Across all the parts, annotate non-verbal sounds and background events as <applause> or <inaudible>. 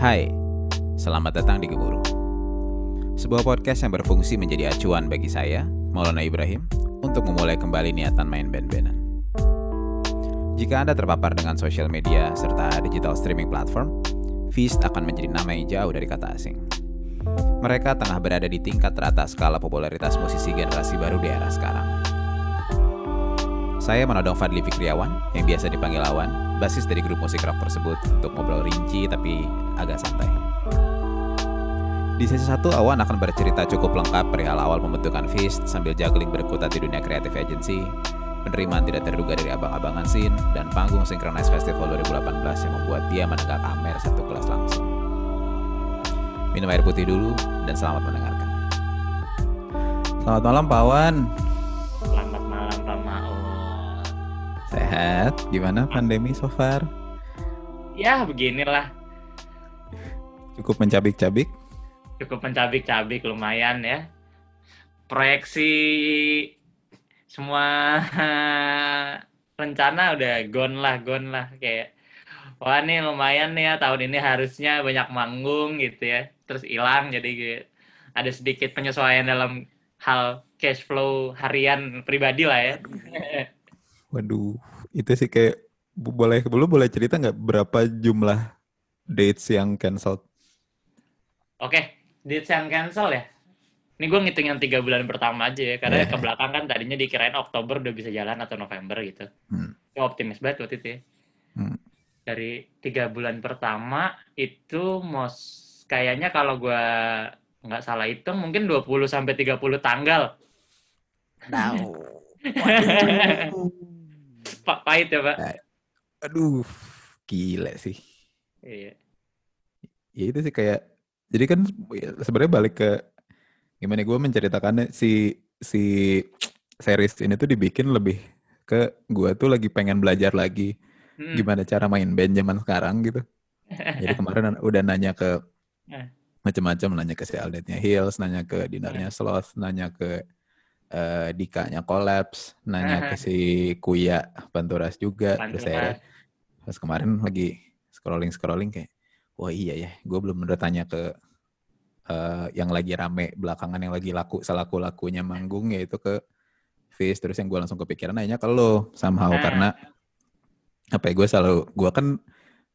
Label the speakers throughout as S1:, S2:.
S1: Hai, selamat datang di Gemuruh. Sebuah podcast yang berfungsi menjadi acuan bagi saya, Maulana Ibrahim, untuk memulai kembali niatan main band-bandan. Jika Anda terpapar dengan sosial media serta digital streaming platform, Feast akan menjadi nama yang jauh dari kata asing. Mereka tengah berada di tingkat teratas skala popularitas musisi generasi baru di era sekarang. Saya menodong Fadli Fikriawan, yang biasa dipanggil Awan, basis dari grup musik rock tersebut untuk ngobrol rinci tapi agak santai. Di sesi satu, Awan akan bercerita cukup lengkap perihal awal pembentukan Feast sambil juggling berkutat di dunia kreatif agency, penerimaan tidak terduga dari abang-abangan scene, dan panggung Synchronize Festival 2018 yang membuat dia menenggak Amer satu kelas langsung. Minum air putih dulu, dan selamat mendengarkan. Selamat malam, Pak Awan. Sehat? Gimana pandemi so far?
S2: Ya beginilah,
S1: Cukup mencabik-cabik?
S2: cukup mencabik-cabik lumayan ya. Proyeksi semua <laughs> rencana udah gone lah, gone lah kayak wah nih lumayan nih ya tahun ini harusnya banyak manggung gitu ya. Terus hilang jadi kayak ada sedikit penyesuaian dalam hal cash flow harian pribadi lah ya. <laughs>
S1: Waduh, itu sih kayak bu- boleh belum boleh cerita nggak berapa jumlah dates yang cancelled?
S2: Oke, dates yang cancel ya. Ini gue ngitung yang tiga bulan pertama aja ya, karena
S1: Eh.
S2: ke belakang kan tadinya dikirain Oktober udah bisa jalan atau November gitu.
S1: Hmm.
S2: Gue optimis banget waktu itu ya.
S1: Hmm.
S2: Dari tiga bulan pertama itu mos kayaknya kalau gue nggak salah hitung mungkin 20 sampai 30 tanggal. <laughs> <laughs> Pak pahit ya, Pak.
S1: Aduh, gila sih.
S2: Iya.
S1: Ya itu sih kayak, jadi kan ya, sebenarnya balik ke gimana gue menceritakannya si si series ini tuh dibikin lebih ke gue tuh lagi pengen belajar lagi
S2: Hmm.
S1: gimana cara main band zaman sekarang gitu. Jadi <laughs> kemarin udah nanya ke
S2: Eh.
S1: macam-macam, nanya ke si Aldetnya Hills, nanya ke Dinarnya Sloth, nanya ke eh, Dikanya Collapse, nanya ke <laughs> si Kuya Panturas juga. Terus saya
S2: Panturas.
S1: pas kemarin lagi scrolling scrolling kayak, wah iya ya, gue belum udah tanya ke eh, yang lagi rame belakangan yang lagi laku selaku lakunya manggung yaitu ke Fizz terus yang gue langsung kepikiran nanya ke lo somehow
S2: Nah.
S1: karena apa ya gue selalu gue kan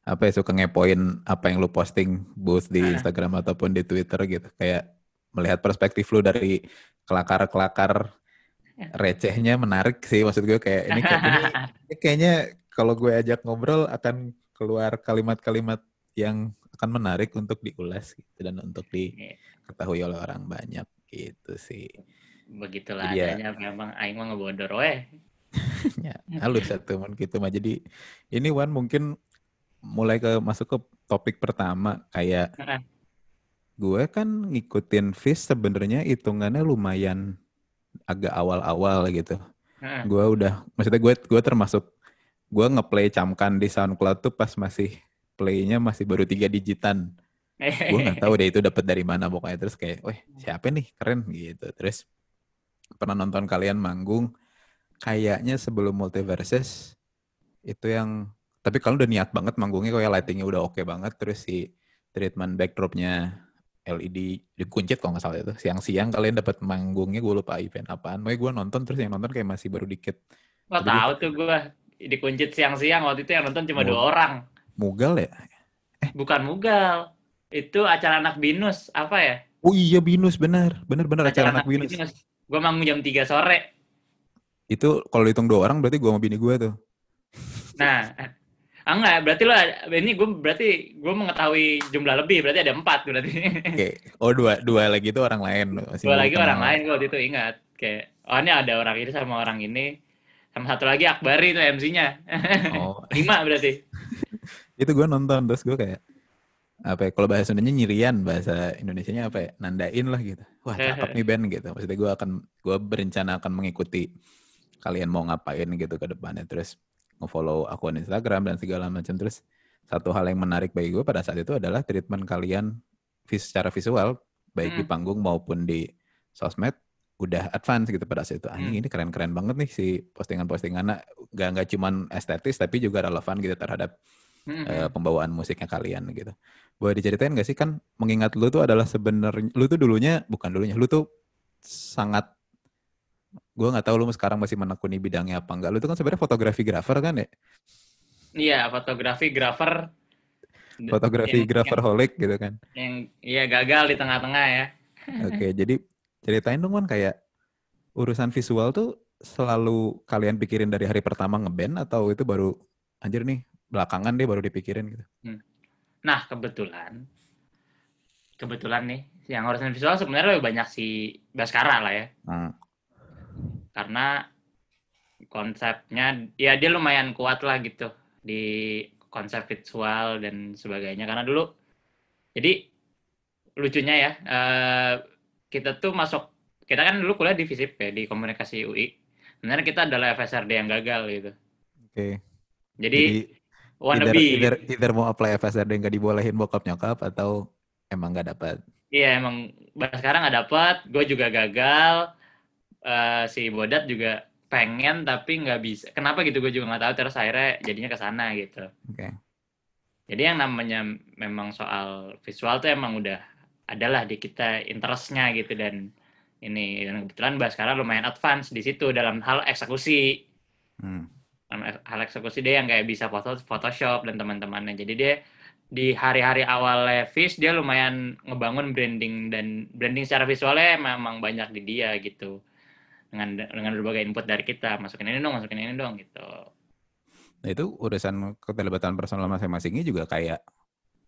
S1: apa ya suka ngepoin apa yang lu posting both di
S2: Nah.
S1: Instagram ataupun di Twitter gitu kayak melihat perspektif lu dari kelakar-kelakar recehnya menarik sih maksud gue kayak ini, kayak- ini <laughs> ini kayaknya kalau gue ajak ngobrol akan keluar kalimat-kalimat yang akan menarik untuk diulas gitu dan untuk
S2: Iya.
S1: diketahui oleh orang banyak gitu sih.
S2: Begitulah
S1: Jadi ya-
S2: adanya memang aing mah ngebodor weh. <laughs>
S1: ya, halus satu teman gitu mah. Jadi ini Wan mungkin mulai ke masuk ke topik pertama kayak. Gue kan ngikutin Fish sebenarnya hitungannya lumayan agak awal-awal gitu.
S2: Heeh.
S1: Gue udah maksudnya gue gue termasuk gue ngeplay camkan di SoundCloud tuh pas masih playnya masih baru tiga digitan. gue nggak tahu deh itu dapat dari mana pokoknya terus kayak, weh siapa nih keren gitu. Terus pernah nonton kalian manggung, kayaknya sebelum Multiverses itu yang tapi kalau udah niat banget manggungnya kayak lightingnya udah oke banget terus si treatment backdropnya LED dikuncit kalau nggak salah itu. Siang-siang kalian dapat manggungnya gue lupa event apaan. Makanya gue nonton terus yang nonton kayak masih baru dikit. Jadi-
S2: tahu tuh gue dikuncit siang-siang waktu itu yang nonton cuma dua orang.
S1: mugal ya?
S2: Bukan Mugal. Itu acara anak binus apa ya?
S1: oh iya binus. Benar. Benar benar acara anak binus.
S2: Gue manggung jam 3 sore.
S1: itu kalau dihitung dua orang berarti gue sama bini gue tuh.
S2: Nah, ah enggak, berarti lo ini gue berarti gue mengetahui jumlah lebih, berarti ada empat berarti.
S1: Oke. Oh dua dua lagi itu orang lain. Masih
S2: Dua lagi orang lain gue waktu itu ingat. Kayak, oh ini ada orang ini sama orang ini. Sama satu lagi Akbari itu MC-nya.
S1: Oh <laughs>
S2: Lima berarti. <laughs>
S1: itu gue nonton terus gue kayak apa ya, kalau bahasa Sundanya nyirian bahasa Indonesianya apa ya nandain lah gitu wah cakep nih band gitu maksudnya gue akan gue berencana akan mengikuti kalian mau ngapain gitu ke depannya terus nge-follow akun Instagram dan segala macam terus satu hal yang menarik bagi gue pada saat itu adalah treatment kalian secara visual baik di
S2: Hmm.
S1: panggung maupun di sosmed udah advance gitu pada saat itu anjing
S2: Hmm.
S1: ini keren-keren banget nih si postingan-postingannya gak nggak cuman estetis tapi juga relevan gitu terhadap hmm. uh, pembawaan musiknya kalian gitu. Boleh diceritain gak sih kan mengingat lu tuh adalah sebenarnya lu tuh dulunya bukan dulunya lu tuh sangat gue nggak tahu lu sekarang masih menekuni bidangnya apa enggak. Lu tuh kan sebenarnya fotografi grafer kan ya?
S2: Iya, fotografi grafer. <laughs>
S1: Fotografi grafer holik gitu kan.
S2: Yang iya gagal di tengah-tengah ya. <laughs>
S1: Oke, jadi ceritain dong kan kayak urusan visual tuh selalu kalian pikirin dari hari pertama ngeband atau itu baru anjir nih belakangan deh baru dipikirin gitu? Hmm.
S2: Nah kebetulan kebetulan nih yang urusan visual sebenarnya lebih banyak si Baskara lah ya. Hmm. Karena konsepnya ya dia lumayan kuat lah gitu di konsep visual dan sebagainya. Karena dulu jadi lucunya ya uh, kita tuh masuk kita kan dulu kuliah di FISIP ya di komunikasi UI sebenarnya kita adalah FSRD yang gagal gitu.
S1: Oke. Okay.
S2: jadi, jadi
S1: wannabe either, either, either mau apply FSRD nggak dibolehin bokap nyokap atau emang nggak dapat
S2: iya emang sekarang nggak dapat gue juga gagal uh, si Bodat juga pengen tapi nggak bisa. Kenapa gitu? Gue juga nggak tahu. Terus akhirnya jadinya ke sana gitu. Oke. Okay. jadi yang namanya memang soal visual tuh emang udah adalah di kita interestnya gitu. Dan ini dan kebetulan Baskara lumayan advance di situ dalam hal eksekusi. Hmm. hal eksekusi dia yang kayak bisa foto Photoshop dan teman-temannya. Jadi dia di hari-hari awal Levis dia lumayan ngebangun branding dan branding secara visualnya memang banyak di dia gitu dengan dengan berbagai input dari kita masukin ini dong masukin ini dong gitu
S1: nah itu urusan keterlibatan personal masing-masingnya juga kayak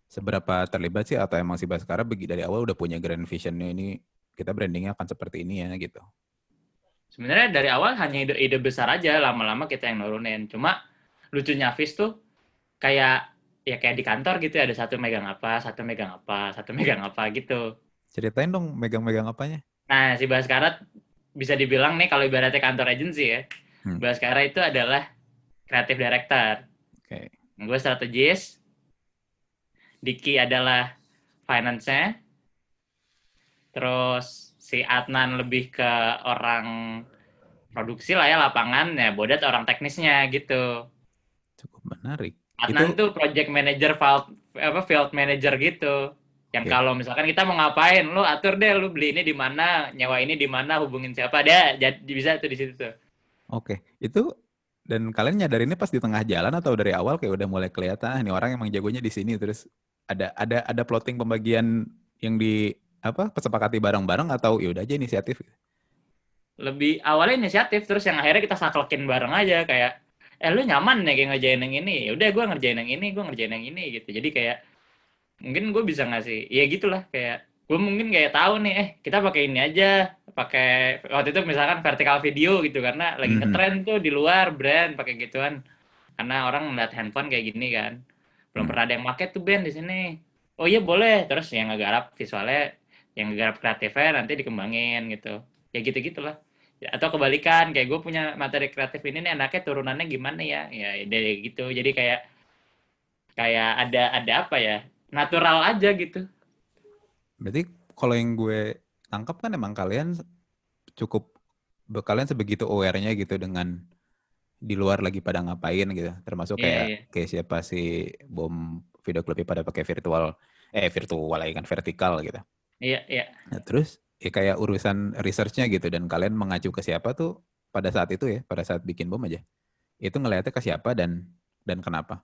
S1: seberapa terlibat sih atau emang si Baskara bagi dari awal udah punya grand visionnya ini kita brandingnya akan seperti ini ya gitu.
S2: Sebenarnya dari awal hanya ide-ide besar aja, lama-lama kita yang nurunin. Cuma lucunya Fis tuh kayak ya kayak di kantor gitu ya, ada satu megang apa, satu megang apa, satu megang apa gitu.
S1: Ceritain dong megang-megang apanya.
S2: Nah, si Baskara bisa dibilang nih kalau ibaratnya kantor agency ya. Hmm. Baskara itu adalah kreatif director. Oke. Okay. Gue strategis. Diki adalah finance-nya terus si Adnan lebih ke orang produksi lah ya lapangan ya Bodat orang teknisnya gitu
S1: cukup menarik
S2: Adnan itu... tuh project manager field apa field manager gitu yang okay. kalau misalkan kita mau ngapain lu atur deh lu beli ini di mana nyawa ini di mana hubungin siapa dia jadi bisa tuh di situ tuh
S1: oke okay. itu dan kalian nyadar ini pas di tengah jalan atau dari awal kayak udah mulai kelihatan ah, ini orang emang jagonya di sini terus ada ada ada plotting pembagian yang di apa kesepakati bareng-bareng atau ya udah aja inisiatif
S2: lebih awalnya inisiatif terus yang akhirnya kita saklekin bareng aja kayak eh lu nyaman nih kayak ngerjain yang ini ya udah gue ngerjain yang ini gue ngerjain yang ini gitu jadi kayak mungkin gue bisa ngasih ya gitulah kayak gue mungkin kayak tahu nih eh kita pakai ini aja pakai waktu itu misalkan vertical video gitu karena lagi mm -hmm. ngetren tuh di luar brand pakai gituan. Karena orang ngeliat handphone kayak gini kan. Belum mm. pernah ada yang pakai tuh band di sini. Oh iya boleh. Terus yang ngegarap visualnya yang garap kreatifnya nanti dikembangin gitu. Ya gitu gitulah ya, atau kebalikan kayak gue punya materi kreatif ini nih anaknya turunannya gimana ya? Ya dari gitu. Jadi kayak kayak ada ada apa ya natural aja gitu
S1: berarti kalau yang gue tangkap kan emang kalian cukup kalian sebegitu aware-nya gitu dengan di luar lagi pada ngapain gitu termasuk iya, kayak yeah, yeah. kayak siapa sih bom video klipnya pada pakai virtual eh virtual lagi kan vertikal gitu
S2: Iya, iya.
S1: Nah, terus ya kayak urusan researchnya gitu dan kalian mengacu ke siapa tuh pada saat itu ya, pada saat bikin bom aja. Itu ngelihatnya ke siapa dan dan kenapa?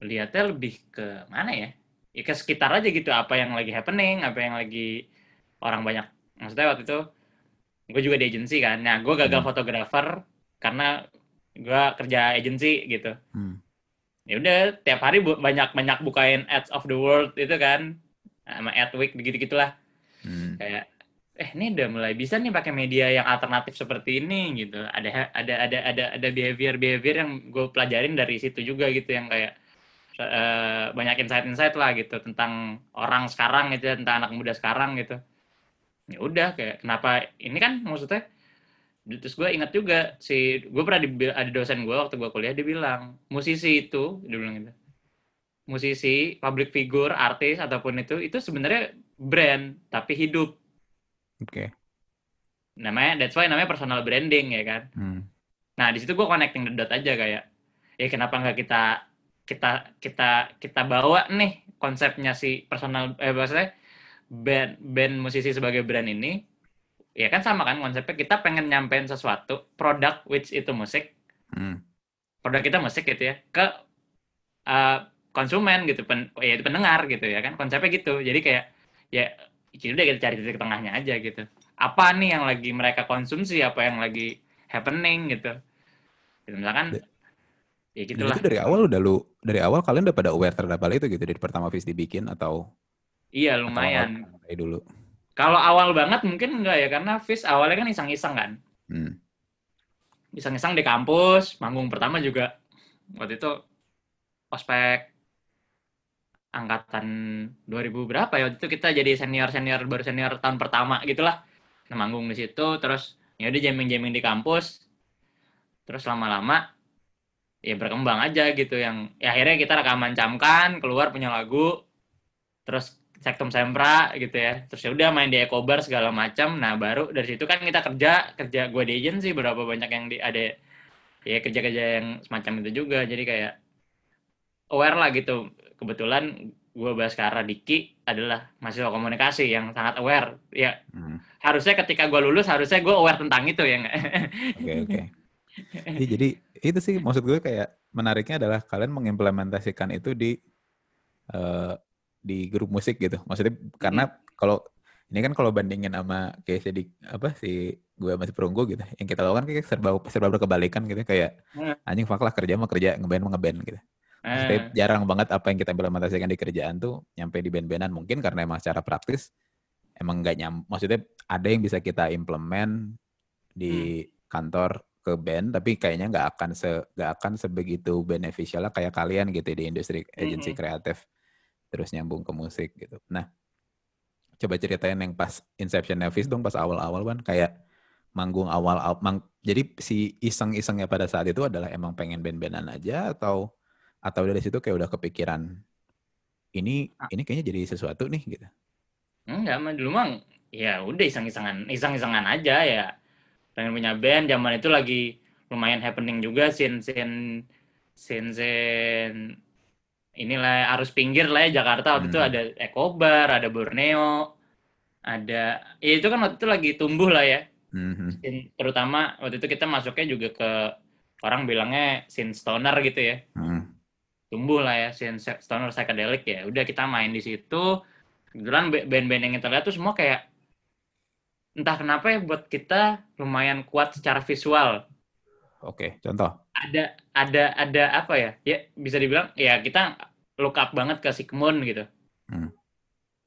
S2: Lihatnya lebih ke mana ya? Ya ke sekitar aja gitu, apa yang lagi happening, apa yang lagi orang banyak. Maksudnya waktu itu gue juga di agensi kan. Nah, gue gagal hmm. fotografer karena gue kerja agensi gitu. Hmm. Ya udah tiap hari banyak banyak bukain ads of the world itu kan sama Adweek begitu gitulah hmm. kayak eh ini udah mulai bisa nih pakai media yang alternatif seperti ini gitu ada ada ada ada ada behavior behavior yang gue pelajarin dari situ juga gitu yang kayak uh, banyak insight-insight lah gitu tentang orang sekarang gitu ya, tentang anak muda sekarang gitu ya udah kayak kenapa ini kan maksudnya terus gue ingat juga si gue pernah di, ada dosen gue waktu gue kuliah dia bilang musisi itu dia bilang gitu musisi, public figure, artis ataupun itu itu sebenarnya brand tapi hidup.
S1: Oke. Okay.
S2: Namanya that's why namanya personal branding ya kan. Hmm. Nah di situ gue connecting the dot aja kayak ya kenapa nggak kita kita kita kita bawa nih konsepnya si personal eh maksudnya band band musisi sebagai brand ini. Ya kan sama kan konsepnya kita pengen nyampein sesuatu produk which itu musik. Hmm. produk kita musik gitu ya ke uh, konsumen gitu pen, ya itu pendengar gitu ya kan konsepnya gitu. Jadi kayak ya jadi udah kita cari titik tengahnya aja gitu. Apa nih yang lagi mereka konsumsi apa yang lagi happening gitu, gitu misalkan
S1: ya. gitulah. itu dari awal udah lu dari awal kalian udah pada aware terhadap hal itu gitu dari pertama Fis dibikin atau
S2: iya lumayan.
S1: atau dulu?
S2: Kalau awal banget mungkin enggak ya karena Fis awalnya kan iseng-iseng kan. Hmm. iseng-iseng di kampus manggung pertama juga. Waktu itu ospek angkatan 2000 berapa ya waktu itu kita jadi senior senior baru senior tahun pertama gitulah. Nah, manggung di situ terus ya udah jamming jamming di kampus. Terus lama-lama ya berkembang aja gitu yang ya akhirnya kita rekaman camkan keluar punya lagu terus sektum sempra gitu ya. Terus ya udah main di ekobar segala macam. Nah baru dari situ kan kita kerja kerja gue di agency berapa banyak yang di ada ya kerja kerja yang semacam itu juga. Jadi kayak aware lah gitu. Kebetulan gue bahas arah Diki adalah mahasiswa komunikasi yang sangat aware. Ya hmm. harusnya ketika gue lulus harusnya gue aware tentang itu ya nggak?
S1: Oke okay, oke. <laughs> Okay. jadi itu sih maksud gue kayak menariknya adalah kalian mengimplementasikan itu di uh, di grup musik gitu. Maksudnya karena hmm. kalau ini kan kalau bandingin sama kayak si apa si gue masih perunggu gitu, yang kita lakukan kayak serba serba berkebalikan gitu kayak hmm. anjing fak lah kerja mah kerja ngeband mah ngeband gitu. Maksudnya hmm. jarang banget apa yang kita implementasikan di kerjaan tuh nyampe di band-bandan mungkin karena emang secara praktis emang nggak nyam maksudnya ada yang bisa kita implement di hmm. kantor ke band tapi kayaknya nggak akan se nggak akan sebegitu beneficial lah kayak kalian gitu di industri agensi mm -hmm. kreatif terus nyambung ke musik gitu. Nah, coba ceritain yang pas Inception Nevis dong pas awal-awal kan kayak manggung awal mang, jadi si iseng-isengnya pada saat itu adalah emang pengen band-bandan aja atau atau dari situ kayak udah kepikiran ini ah. ini kayaknya jadi sesuatu nih gitu.
S2: Enggak, mah dulu mang ya udah iseng-isengan iseng-isengan aja ya pengen punya band zaman itu lagi lumayan happening juga sin sin sin sin inilah arus pinggir lah ya Jakarta waktu hmm. itu ada Ekobar ada Borneo ada ya itu kan waktu itu lagi tumbuh lah ya hmm. sin, terutama waktu itu kita masuknya juga ke orang bilangnya sin stoner gitu ya hmm. tumbuh lah ya sin stoner psychedelic ya udah kita main di situ kebetulan band-band yang kita lihat tuh semua kayak entah kenapa ya buat kita lumayan kuat secara visual.
S1: Oke, contoh.
S2: Ada ada ada apa ya? Ya bisa dibilang ya kita look up banget ke Sigmund gitu. Hmm.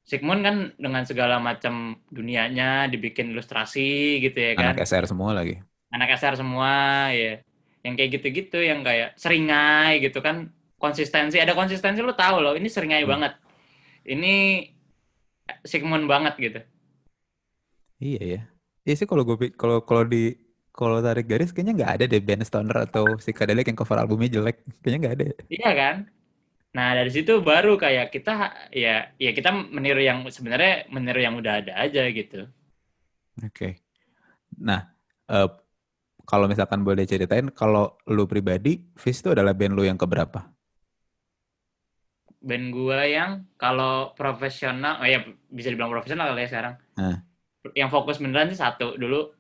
S2: Sigmund kan dengan segala macam dunianya dibikin ilustrasi gitu ya kan.
S1: Anak SR semua lagi.
S2: Anak SR semua ya. Yang kayak gitu-gitu yang kayak seringai gitu kan konsistensi ada konsistensi lo tahu loh ini seringai hmm. banget. Ini Sigmund banget gitu
S1: Iya ya. Iya sih kalau gue kalau kalau di kalau tarik garis kayaknya nggak ada deh band stoner atau psychedelic yang cover albumnya jelek. Kayaknya nggak ada.
S2: Iya kan? Nah dari situ baru kayak kita ya ya kita meniru yang sebenarnya meniru yang udah ada aja gitu.
S1: Oke. Okay. Nah uh, kalau misalkan boleh ceritain kalau lu pribadi, Fizz itu adalah band lu yang keberapa?
S2: Band gua yang kalau profesional, oh ya bisa dibilang profesional kali ya sekarang. Nah yang fokus beneran sih satu. Dulu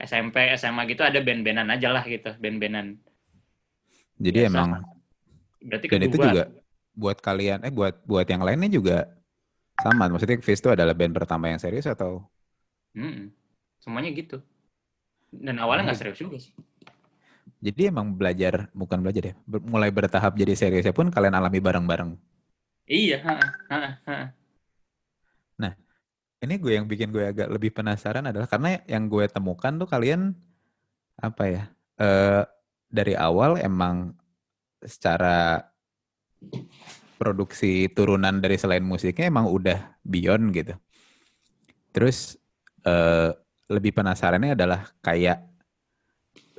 S2: SMP SMA gitu ada band-bandan aja lah gitu band-bandan.
S1: Jadi Biasa. emang berarti dan kedua. itu juga buat kalian eh buat buat yang lainnya juga sama. Maksudnya Fizz itu adalah band pertama yang serius atau?
S2: Hmm, semuanya gitu. Dan awalnya nggak serius juga sih.
S1: Jadi emang belajar bukan belajar ya mulai bertahap jadi seriusnya pun kalian alami bareng-bareng.
S2: Iya ha, ha, ha
S1: ini gue yang bikin gue agak lebih penasaran adalah karena yang gue temukan tuh kalian apa ya uh, dari awal emang secara produksi turunan dari selain musiknya emang udah beyond gitu. Terus uh, lebih penasarannya adalah kayak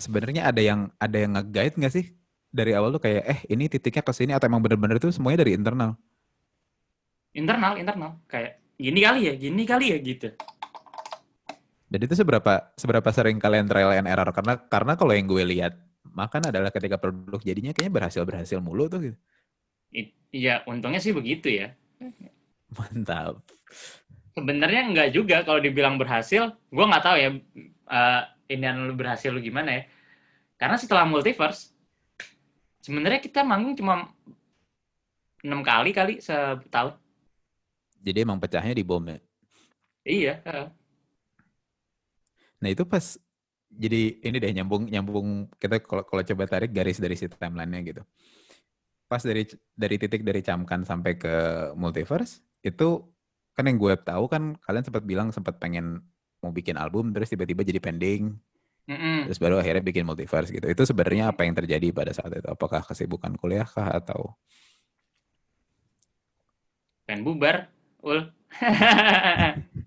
S1: sebenarnya ada yang ada yang nge-guide nggak sih dari awal tuh kayak eh ini titiknya ke sini atau emang bener-bener itu semuanya dari internal?
S2: Internal, internal. Kayak gini kali ya, gini kali ya gitu.
S1: Dan itu seberapa seberapa sering kalian trial and error karena karena kalau yang gue lihat makan adalah ketika produk jadinya kayaknya berhasil berhasil mulu tuh gitu.
S2: Iya, untungnya sih begitu ya. <laughs>
S1: Mantap.
S2: Sebenarnya enggak juga kalau dibilang berhasil, gue nggak tahu ya uh, ini lu berhasil lu gimana ya. Karena setelah multiverse, sebenarnya kita manggung cuma enam kali kali setahun.
S1: Jadi emang pecahnya di bom ya?
S2: Iya.
S1: Nah itu pas jadi ini deh nyambung nyambung kita kalau kalau coba tarik garis dari si timelinenya gitu. Pas dari dari titik dari camkan sampai ke multiverse itu kan yang gue tahu kan kalian sempat bilang sempat pengen mau bikin album terus tiba-tiba jadi pending mm-hmm. terus baru akhirnya bikin multiverse gitu itu sebenarnya apa yang terjadi pada saat itu apakah kesibukan kuliah kah atau
S2: pengen bubar ul <laughs>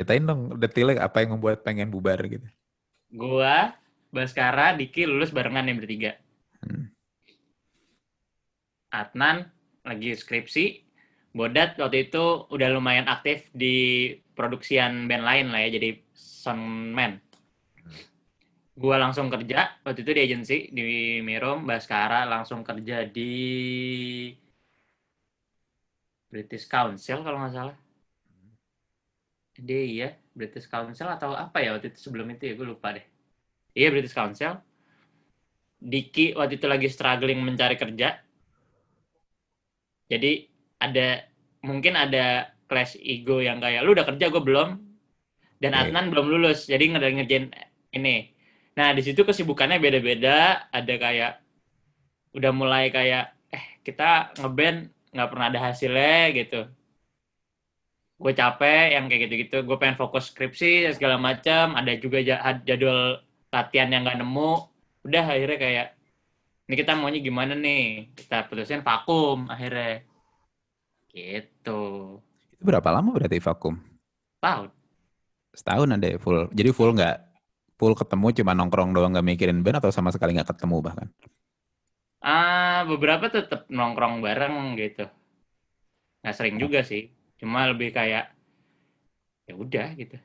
S1: Ceritain dong detailnya apa yang membuat pengen bubar gitu.
S2: Gua, Baskara, Diki lulus barengan yang bertiga. Hmm. Adnan lagi skripsi, Bodat waktu itu udah lumayan aktif di produksian band lain lah ya, jadi soundman. Gua langsung kerja, waktu itu di agensi, di Mirom, Baskara langsung kerja di British Council kalau nggak salah. Dia iya, British Council atau apa ya waktu itu sebelum itu ya, gue lupa deh. Iya, British Council. Diki waktu itu lagi struggling mencari kerja. Jadi ada mungkin ada clash ego yang kayak lu udah kerja gue belum dan. Adnan belum lulus jadi ngerjain ini nah di situ kesibukannya beda-beda ada kayak udah mulai kayak eh kita ngeband nggak pernah ada hasilnya gitu gue capek yang kayak gitu-gitu gue pengen fokus skripsi segala macam ada juga jadwal latihan yang nggak nemu udah akhirnya kayak ini kita maunya gimana nih kita putusin vakum akhirnya Gitu.
S1: Itu berapa lama berarti vakum?
S2: Tahun.
S1: Setahun ada ya full. Jadi full nggak full ketemu cuma nongkrong doang nggak mikirin band atau sama sekali nggak ketemu bahkan?
S2: Ah, beberapa tetap nongkrong bareng gitu. Nggak sering oh. juga sih. Cuma lebih kayak ya udah gitu.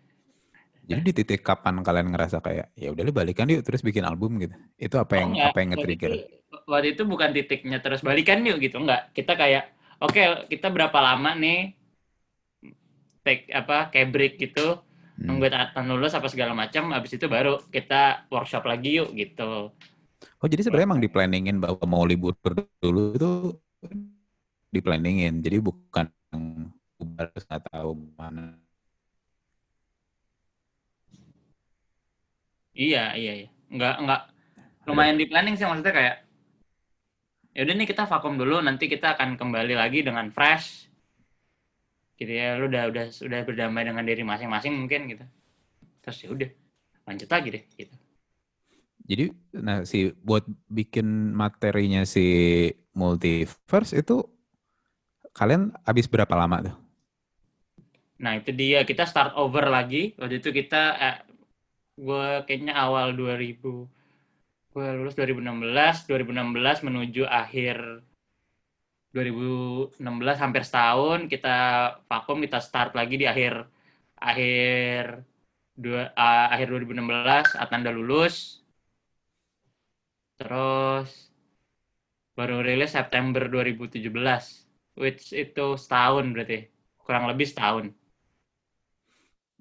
S1: Jadi di titik kapan kalian ngerasa kayak ya udah balikan yuk terus bikin album gitu. Itu apa yang oh, apa yang nge-trigger?
S2: Waktu itu, waktu itu bukan titiknya terus balikan yuk gitu enggak. Kita kayak oke okay, kita berapa lama nih take apa kayak break gitu hmm. nunggu lulus apa segala macam habis itu baru kita workshop lagi yuk gitu
S1: oh jadi sebenarnya emang di planningin bahwa mau libur dulu itu di planningin jadi bukan harus nggak tahu mana.
S2: Iya iya iya. Nggak nggak. Lumayan di planning sih maksudnya kayak ya udah nih kita vakum dulu nanti kita akan kembali lagi dengan fresh. Gitu ya lu udah udah udah berdamai dengan diri masing-masing mungkin gitu. Terus ya udah lanjut lagi deh gitu
S1: jadi nah si buat bikin materinya si multiverse itu kalian habis berapa lama tuh?
S2: Nah itu dia. Kita start over lagi. Waktu itu kita eh, gue kayaknya awal 2000 gue lulus 2016 2016 menuju akhir 2016 hampir setahun kita vakum kita start lagi di akhir akhir dua uh, akhir 2016 Atanda lulus terus baru rilis September 2017 which itu setahun berarti kurang lebih setahun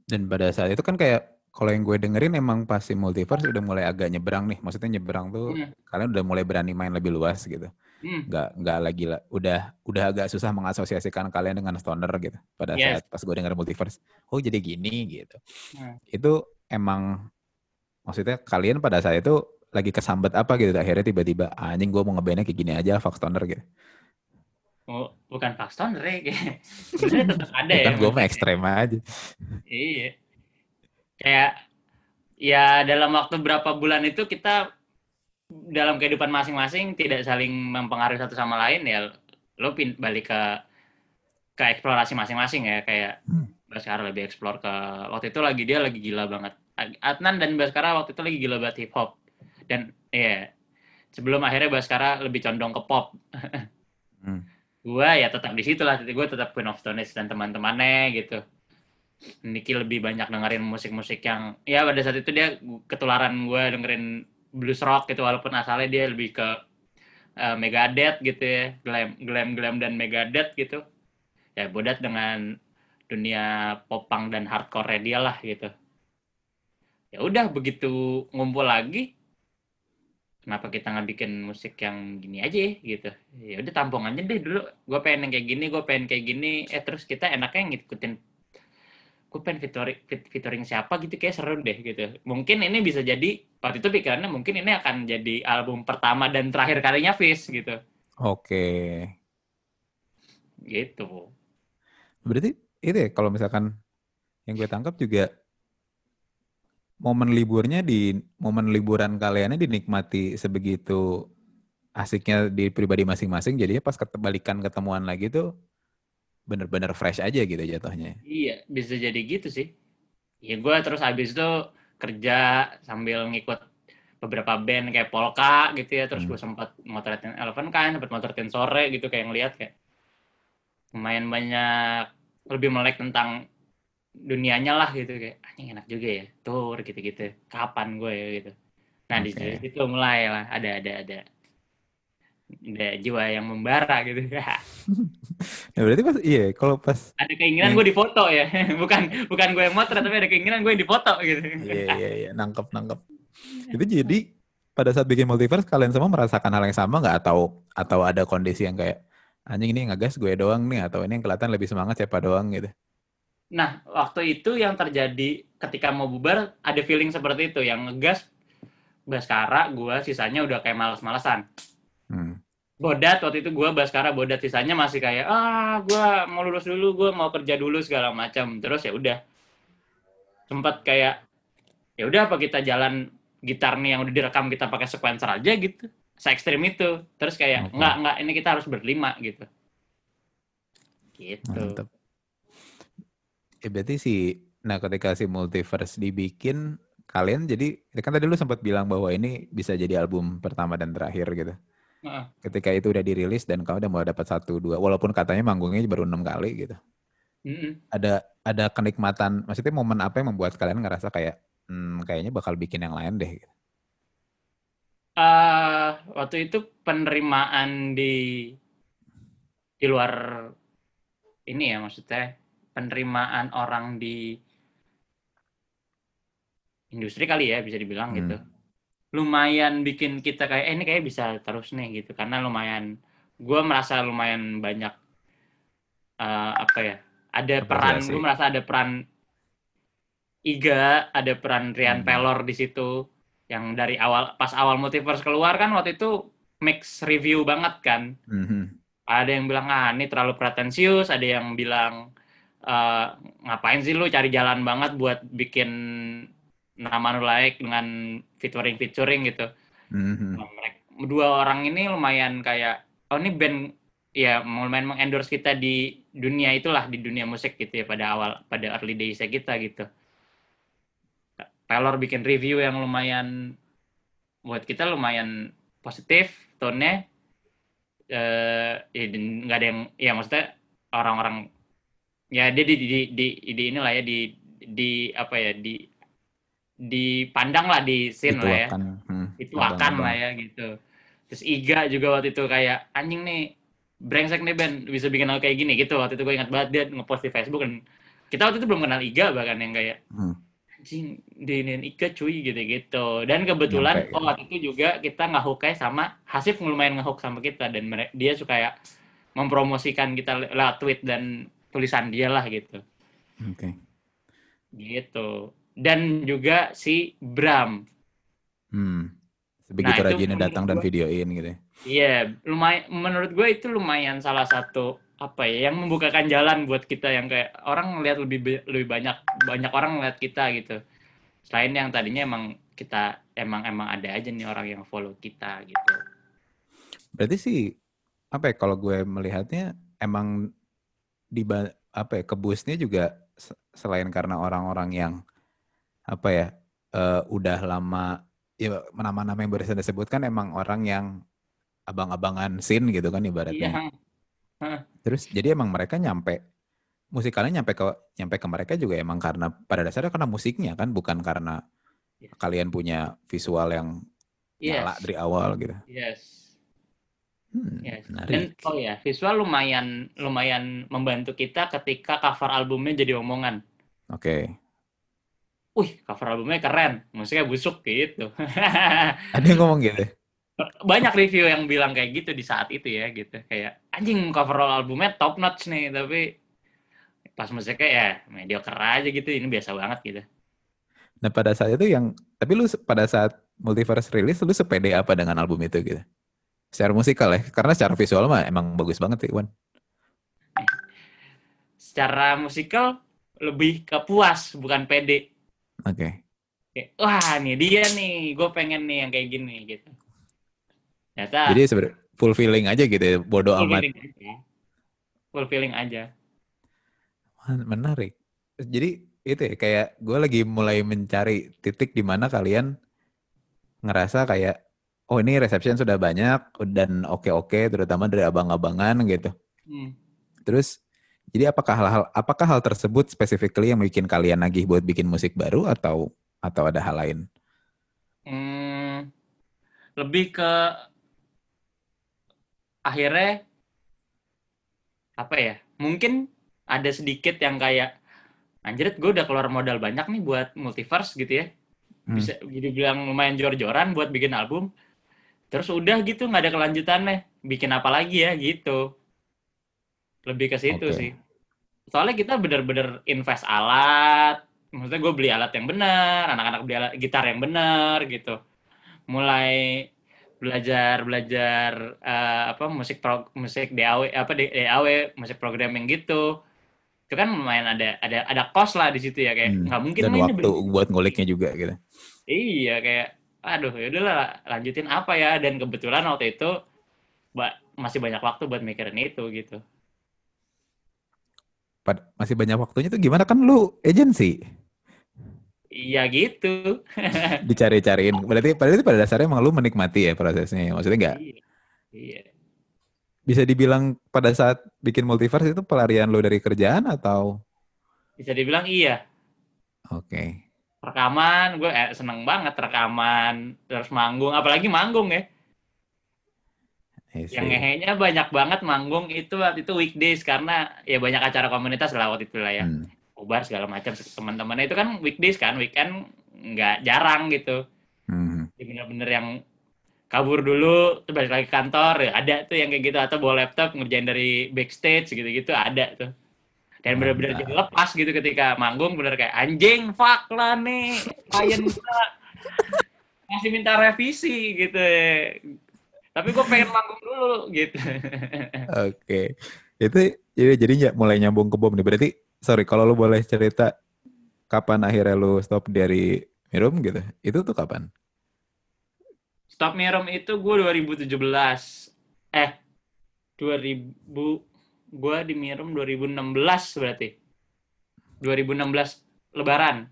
S1: dan pada saat itu kan kayak kalau yang gue dengerin emang pasti multiverse udah mulai agak nyebrang nih. Maksudnya nyebrang tuh hmm. kalian udah mulai berani main lebih luas gitu. Hmm. Gak, nggak lagi lah. Udah udah agak susah mengasosiasikan kalian dengan stoner gitu. Pada yes. saat pas gue denger multiverse. Oh jadi gini gitu. Hmm. Itu emang maksudnya kalian pada saat itu lagi kesambet apa gitu. Akhirnya tiba-tiba anjing gue mau ngebandnya kayak gini aja Fox Stoner gitu.
S2: Oh, bukan Fox Stoner ya. <laughs> Sebenarnya tetap ada ya.
S1: Kan gue mah ekstrem aja.
S2: iya kayak ya dalam waktu berapa bulan itu kita dalam kehidupan masing-masing tidak saling mempengaruhi satu sama lain ya lo pin balik ke ke eksplorasi masing-masing ya kayak hmm. Baskara lebih eksplor ke waktu itu lagi dia lagi gila banget Adnan dan Baskara waktu itu lagi gila banget hip hop dan ya yeah, sebelum akhirnya Baskara lebih condong ke pop hmm. gue ya tetap di situ lah gue tetap Queen of Stone dan teman-temannya gitu Niki lebih banyak dengerin musik-musik yang ya pada saat itu dia ketularan gue dengerin blues rock gitu walaupun asalnya dia lebih ke uh, Megadeth gitu ya, glam glam glam dan Megadeth gitu. Ya bodat dengan dunia popang dan hardcore dia lah gitu. Ya udah begitu ngumpul lagi, kenapa kita nggak bikin musik yang gini aja gitu. Ya udah tampung aja deh dulu. Gue pengen yang kayak gini gue pengen kayak gini. Eh terus kita enaknya ngikutin gue pengen featuring, featuring siapa gitu kayak seru deh gitu. Mungkin ini bisa jadi waktu itu pikirannya mungkin ini akan jadi album pertama dan terakhir kalinya Fish gitu.
S1: Oke.
S2: Gitu.
S1: Berarti itu ya kalau misalkan yang gue tangkap juga momen liburnya di momen liburan kaliannya dinikmati sebegitu asiknya di pribadi masing-masing jadinya pas ketebalikan ketemuan lagi tuh bener-bener fresh aja gitu jatuhnya
S2: iya bisa jadi gitu sih ya gue terus habis itu kerja sambil ngikut beberapa band kayak Polka gitu ya terus hmm. gue sempat motretin Eleven kan sempat motretin sore gitu kayak ngeliat kayak lumayan banyak lebih melek tentang dunianya lah gitu kayak anjing enak juga ya tour gitu-gitu. Kapan gue ya gitu. Nah okay. di situ mulai lah ada ada ada. Ada jiwa yang membara gitu.
S1: Ya <laughs> berarti pas iya kalau pas
S2: ada keinginan gue difoto ya. <laughs> Bukan bukan gue yang motret tapi ada keinginan gue yang difoto gitu.
S1: Iya iya iya. Nangkep nangkep. <laughs> Itu jadi pada saat bikin multiverse kalian semua merasakan hal yang sama nggak? Atau atau ada kondisi yang kayak anjing ini ngegas gue doang nih atau ini yang kelihatan lebih semangat siapa doang gitu
S2: Nah, waktu itu yang terjadi ketika mau bubar, ada feeling seperti itu. Yang ngegas, Baskara, gue sisanya udah kayak males-malesan. Hmm. Bodat, waktu itu gue Baskara, Bodat sisanya masih kayak, ah gue mau lulus dulu, gue mau kerja dulu segala macam. Terus ya udah, sempat kayak, ya udah apa kita jalan gitar nih yang udah direkam kita pakai sequencer aja gitu. Se ekstrim itu. Terus kayak, okay. enggak, enggak, ini kita harus berlima gitu. Gitu. Mantap
S1: Ya berarti si nah ketika si multiverse dibikin kalian jadi kan tadi lu sempat bilang bahwa ini bisa jadi album pertama dan terakhir gitu. Uh. Ketika itu udah dirilis dan kamu udah mau dapat satu dua walaupun katanya manggungnya baru enam kali gitu. Mm -hmm. Ada ada kenikmatan maksudnya momen apa yang membuat kalian ngerasa kayak hmm, kayaknya bakal bikin yang lain deh gitu.
S2: Uh, waktu itu penerimaan di di luar ini ya maksudnya penerimaan orang di industri kali ya bisa dibilang hmm. gitu lumayan bikin kita kayak eh ini kayak bisa terus nih gitu karena lumayan gue merasa lumayan banyak uh, apa ya ada peran gue merasa ada peran Iga ada peran Rian hmm. Pelor di situ yang dari awal pas awal multiverse keluar kan waktu itu mix review banget kan hmm. ada yang bilang ah ini terlalu pretensius ada yang bilang uh, ngapain sih lu cari jalan banget buat bikin nama lu like dengan featuring featuring gitu. Mm-hmm. Nah, mereka dua orang ini lumayan kayak oh ini band ya lumayan mengendorse kita di dunia itulah di dunia musik gitu ya pada awal pada early days kita gitu. Taylor bikin review yang lumayan buat kita lumayan positif tone-nya eh ya nggak ada yang ya maksudnya orang-orang ya dia di di di, di inilah ya di di apa ya di dipandang lah di scene itu lah ya. Akan, hmm, itu akan lah ya gitu. Terus Iga juga waktu itu kayak anjing nih brengsek nih Ben. Bisa bikin hal kayak gini gitu. Waktu itu gue ingat banget dia ngepost di Facebook dan kita waktu itu belum kenal Iga bahkan yang kayak hmm. anjing ini Iga cuy gitu gitu dan kebetulan Nyampe, oh waktu itu juga kita nggak hook sama Hasif lumayan ngehook sama kita dan dia suka ya mempromosikan kita lewat tweet dan tulisan dia lah gitu. Oke. Okay. Gitu. Dan juga si Bram.
S1: Hmm. Begitu nah, rajinnya datang dan videoin gitu. Ya.
S2: Iya, lumayan menurut gue itu lumayan salah satu apa ya yang membukakan jalan buat kita yang kayak orang ngeliat lebih lebih banyak banyak orang ngeliat kita gitu. Selain yang tadinya emang kita emang emang ada aja nih orang yang follow kita gitu.
S1: Berarti sih apa ya kalau gue melihatnya emang di apa ya kebusnya juga selain karena orang-orang yang apa ya uh, udah lama ya nama-nama yang baru saya sebutkan emang orang yang abang-abangan sin gitu kan ibaratnya. Iya. Terus jadi emang mereka nyampe musikalnya nyampe ke nyampe ke mereka juga emang karena pada dasarnya karena musiknya kan bukan karena yes. kalian punya visual yang yes. nyala dari awal gitu.
S2: Yes.
S1: Hmm,
S2: Ya. Dan
S1: menarik.
S2: oh ya, visual lumayan lumayan membantu kita ketika cover albumnya jadi omongan.
S1: Oke.
S2: Wih, cover albumnya keren, musiknya busuk gitu. <laughs>
S1: Ada yang ngomong gitu?
S2: Banyak review yang bilang kayak gitu di saat itu ya gitu. Kayak anjing cover albumnya top notch nih, tapi pas musiknya ya mediocre aja gitu. Ini biasa banget gitu.
S1: Nah pada saat itu yang, tapi lu pada saat Multiverse rilis, lu sepede apa dengan album itu gitu? Secara musikal ya, karena secara visual mah emang bagus banget sih, Wan.
S2: Secara musikal lebih ke puas, bukan pede.
S1: Oke.
S2: Kayak, wah ini dia nih, gue pengen nih yang kayak gini gitu. Ternyata
S1: Jadi sebenarnya full feeling aja gitu ya, bodo
S2: full
S1: amat.
S2: aja. Full feeling aja.
S1: Men- Menarik. Jadi itu ya, kayak gue lagi mulai mencari titik di mana kalian ngerasa kayak, oh ini reception sudah banyak dan oke-oke, terutama dari abang-abangan gitu.
S2: Hmm.
S1: Terus, jadi apakah hal-hal, apakah hal tersebut specifically yang bikin kalian nagih buat bikin musik baru atau atau ada hal lain?
S2: Hmm, lebih ke akhirnya apa ya? Mungkin ada sedikit yang kayak anjir gue udah keluar modal banyak nih buat multiverse gitu ya.
S1: Hmm.
S2: Bisa jadi bilang lumayan jor-joran buat bikin album. Terus udah gitu nggak ada kelanjutannya. Bikin apa lagi ya gitu. Lebih ke situ
S1: Oke.
S2: sih. Soalnya kita bener-bener invest alat. Maksudnya gue beli alat yang benar, anak-anak beli alat gitar yang benar gitu. Mulai belajar belajar eh, apa musik pro, musik DAW apa DAW musik programming gitu itu kan lumayan ada ada ada cost lah di situ ya kayak
S1: Hmm.
S2: nggak mungkin
S1: Dan waktu
S2: beli-
S1: buat nguliknya juga gitu.
S2: Iya kayak aduh ya udahlah lanjutin apa ya dan kebetulan waktu itu ba- masih banyak waktu buat mikirin itu gitu.
S1: Pad- masih banyak waktunya tuh gimana kan lu agency
S2: Iya gitu. <laughs>
S1: dicari-cariin. Berarti berarti pada dasarnya emang lu menikmati ya prosesnya. Maksudnya nggak
S2: Iya. Iya.
S1: bisa dibilang pada saat bikin multiverse itu pelarian lu dari kerjaan atau
S2: Bisa dibilang iya.
S1: oke.
S2: Rekaman gue eh, seneng banget rekaman terus manggung apalagi manggung ya.
S1: I see.
S2: Yang ngehenya banyak banget manggung itu waktu itu weekdays karena ya banyak acara komunitas lah waktu itu lah ya.
S1: Hmm.
S2: Obar segala macam teman-temannya itu kan weekdays kan weekend nggak jarang gitu.
S1: Hmm.
S2: Bener-bener yang kabur dulu terus balik lagi kantor ya ada tuh yang kayak gitu atau bawa laptop ngerjain dari backstage gitu-gitu ada tuh dan bener-bener
S1: Mantap.
S2: jadi lepas gitu ketika manggung bener kayak anjing fuck lah nih klien gua <laughs> masih minta revisi gitu ya. tapi gue pengen manggung dulu gitu <laughs>
S1: Oke. Itu jadi jadi mulai nyambung ke bom nih. Berarti sorry kalau lu boleh cerita kapan akhirnya lu stop dari Mirum gitu. Itu tuh kapan?
S2: Stop Mirum itu gue 2017 eh 2000 gue di Mirum 2016 berarti 2016 Lebaran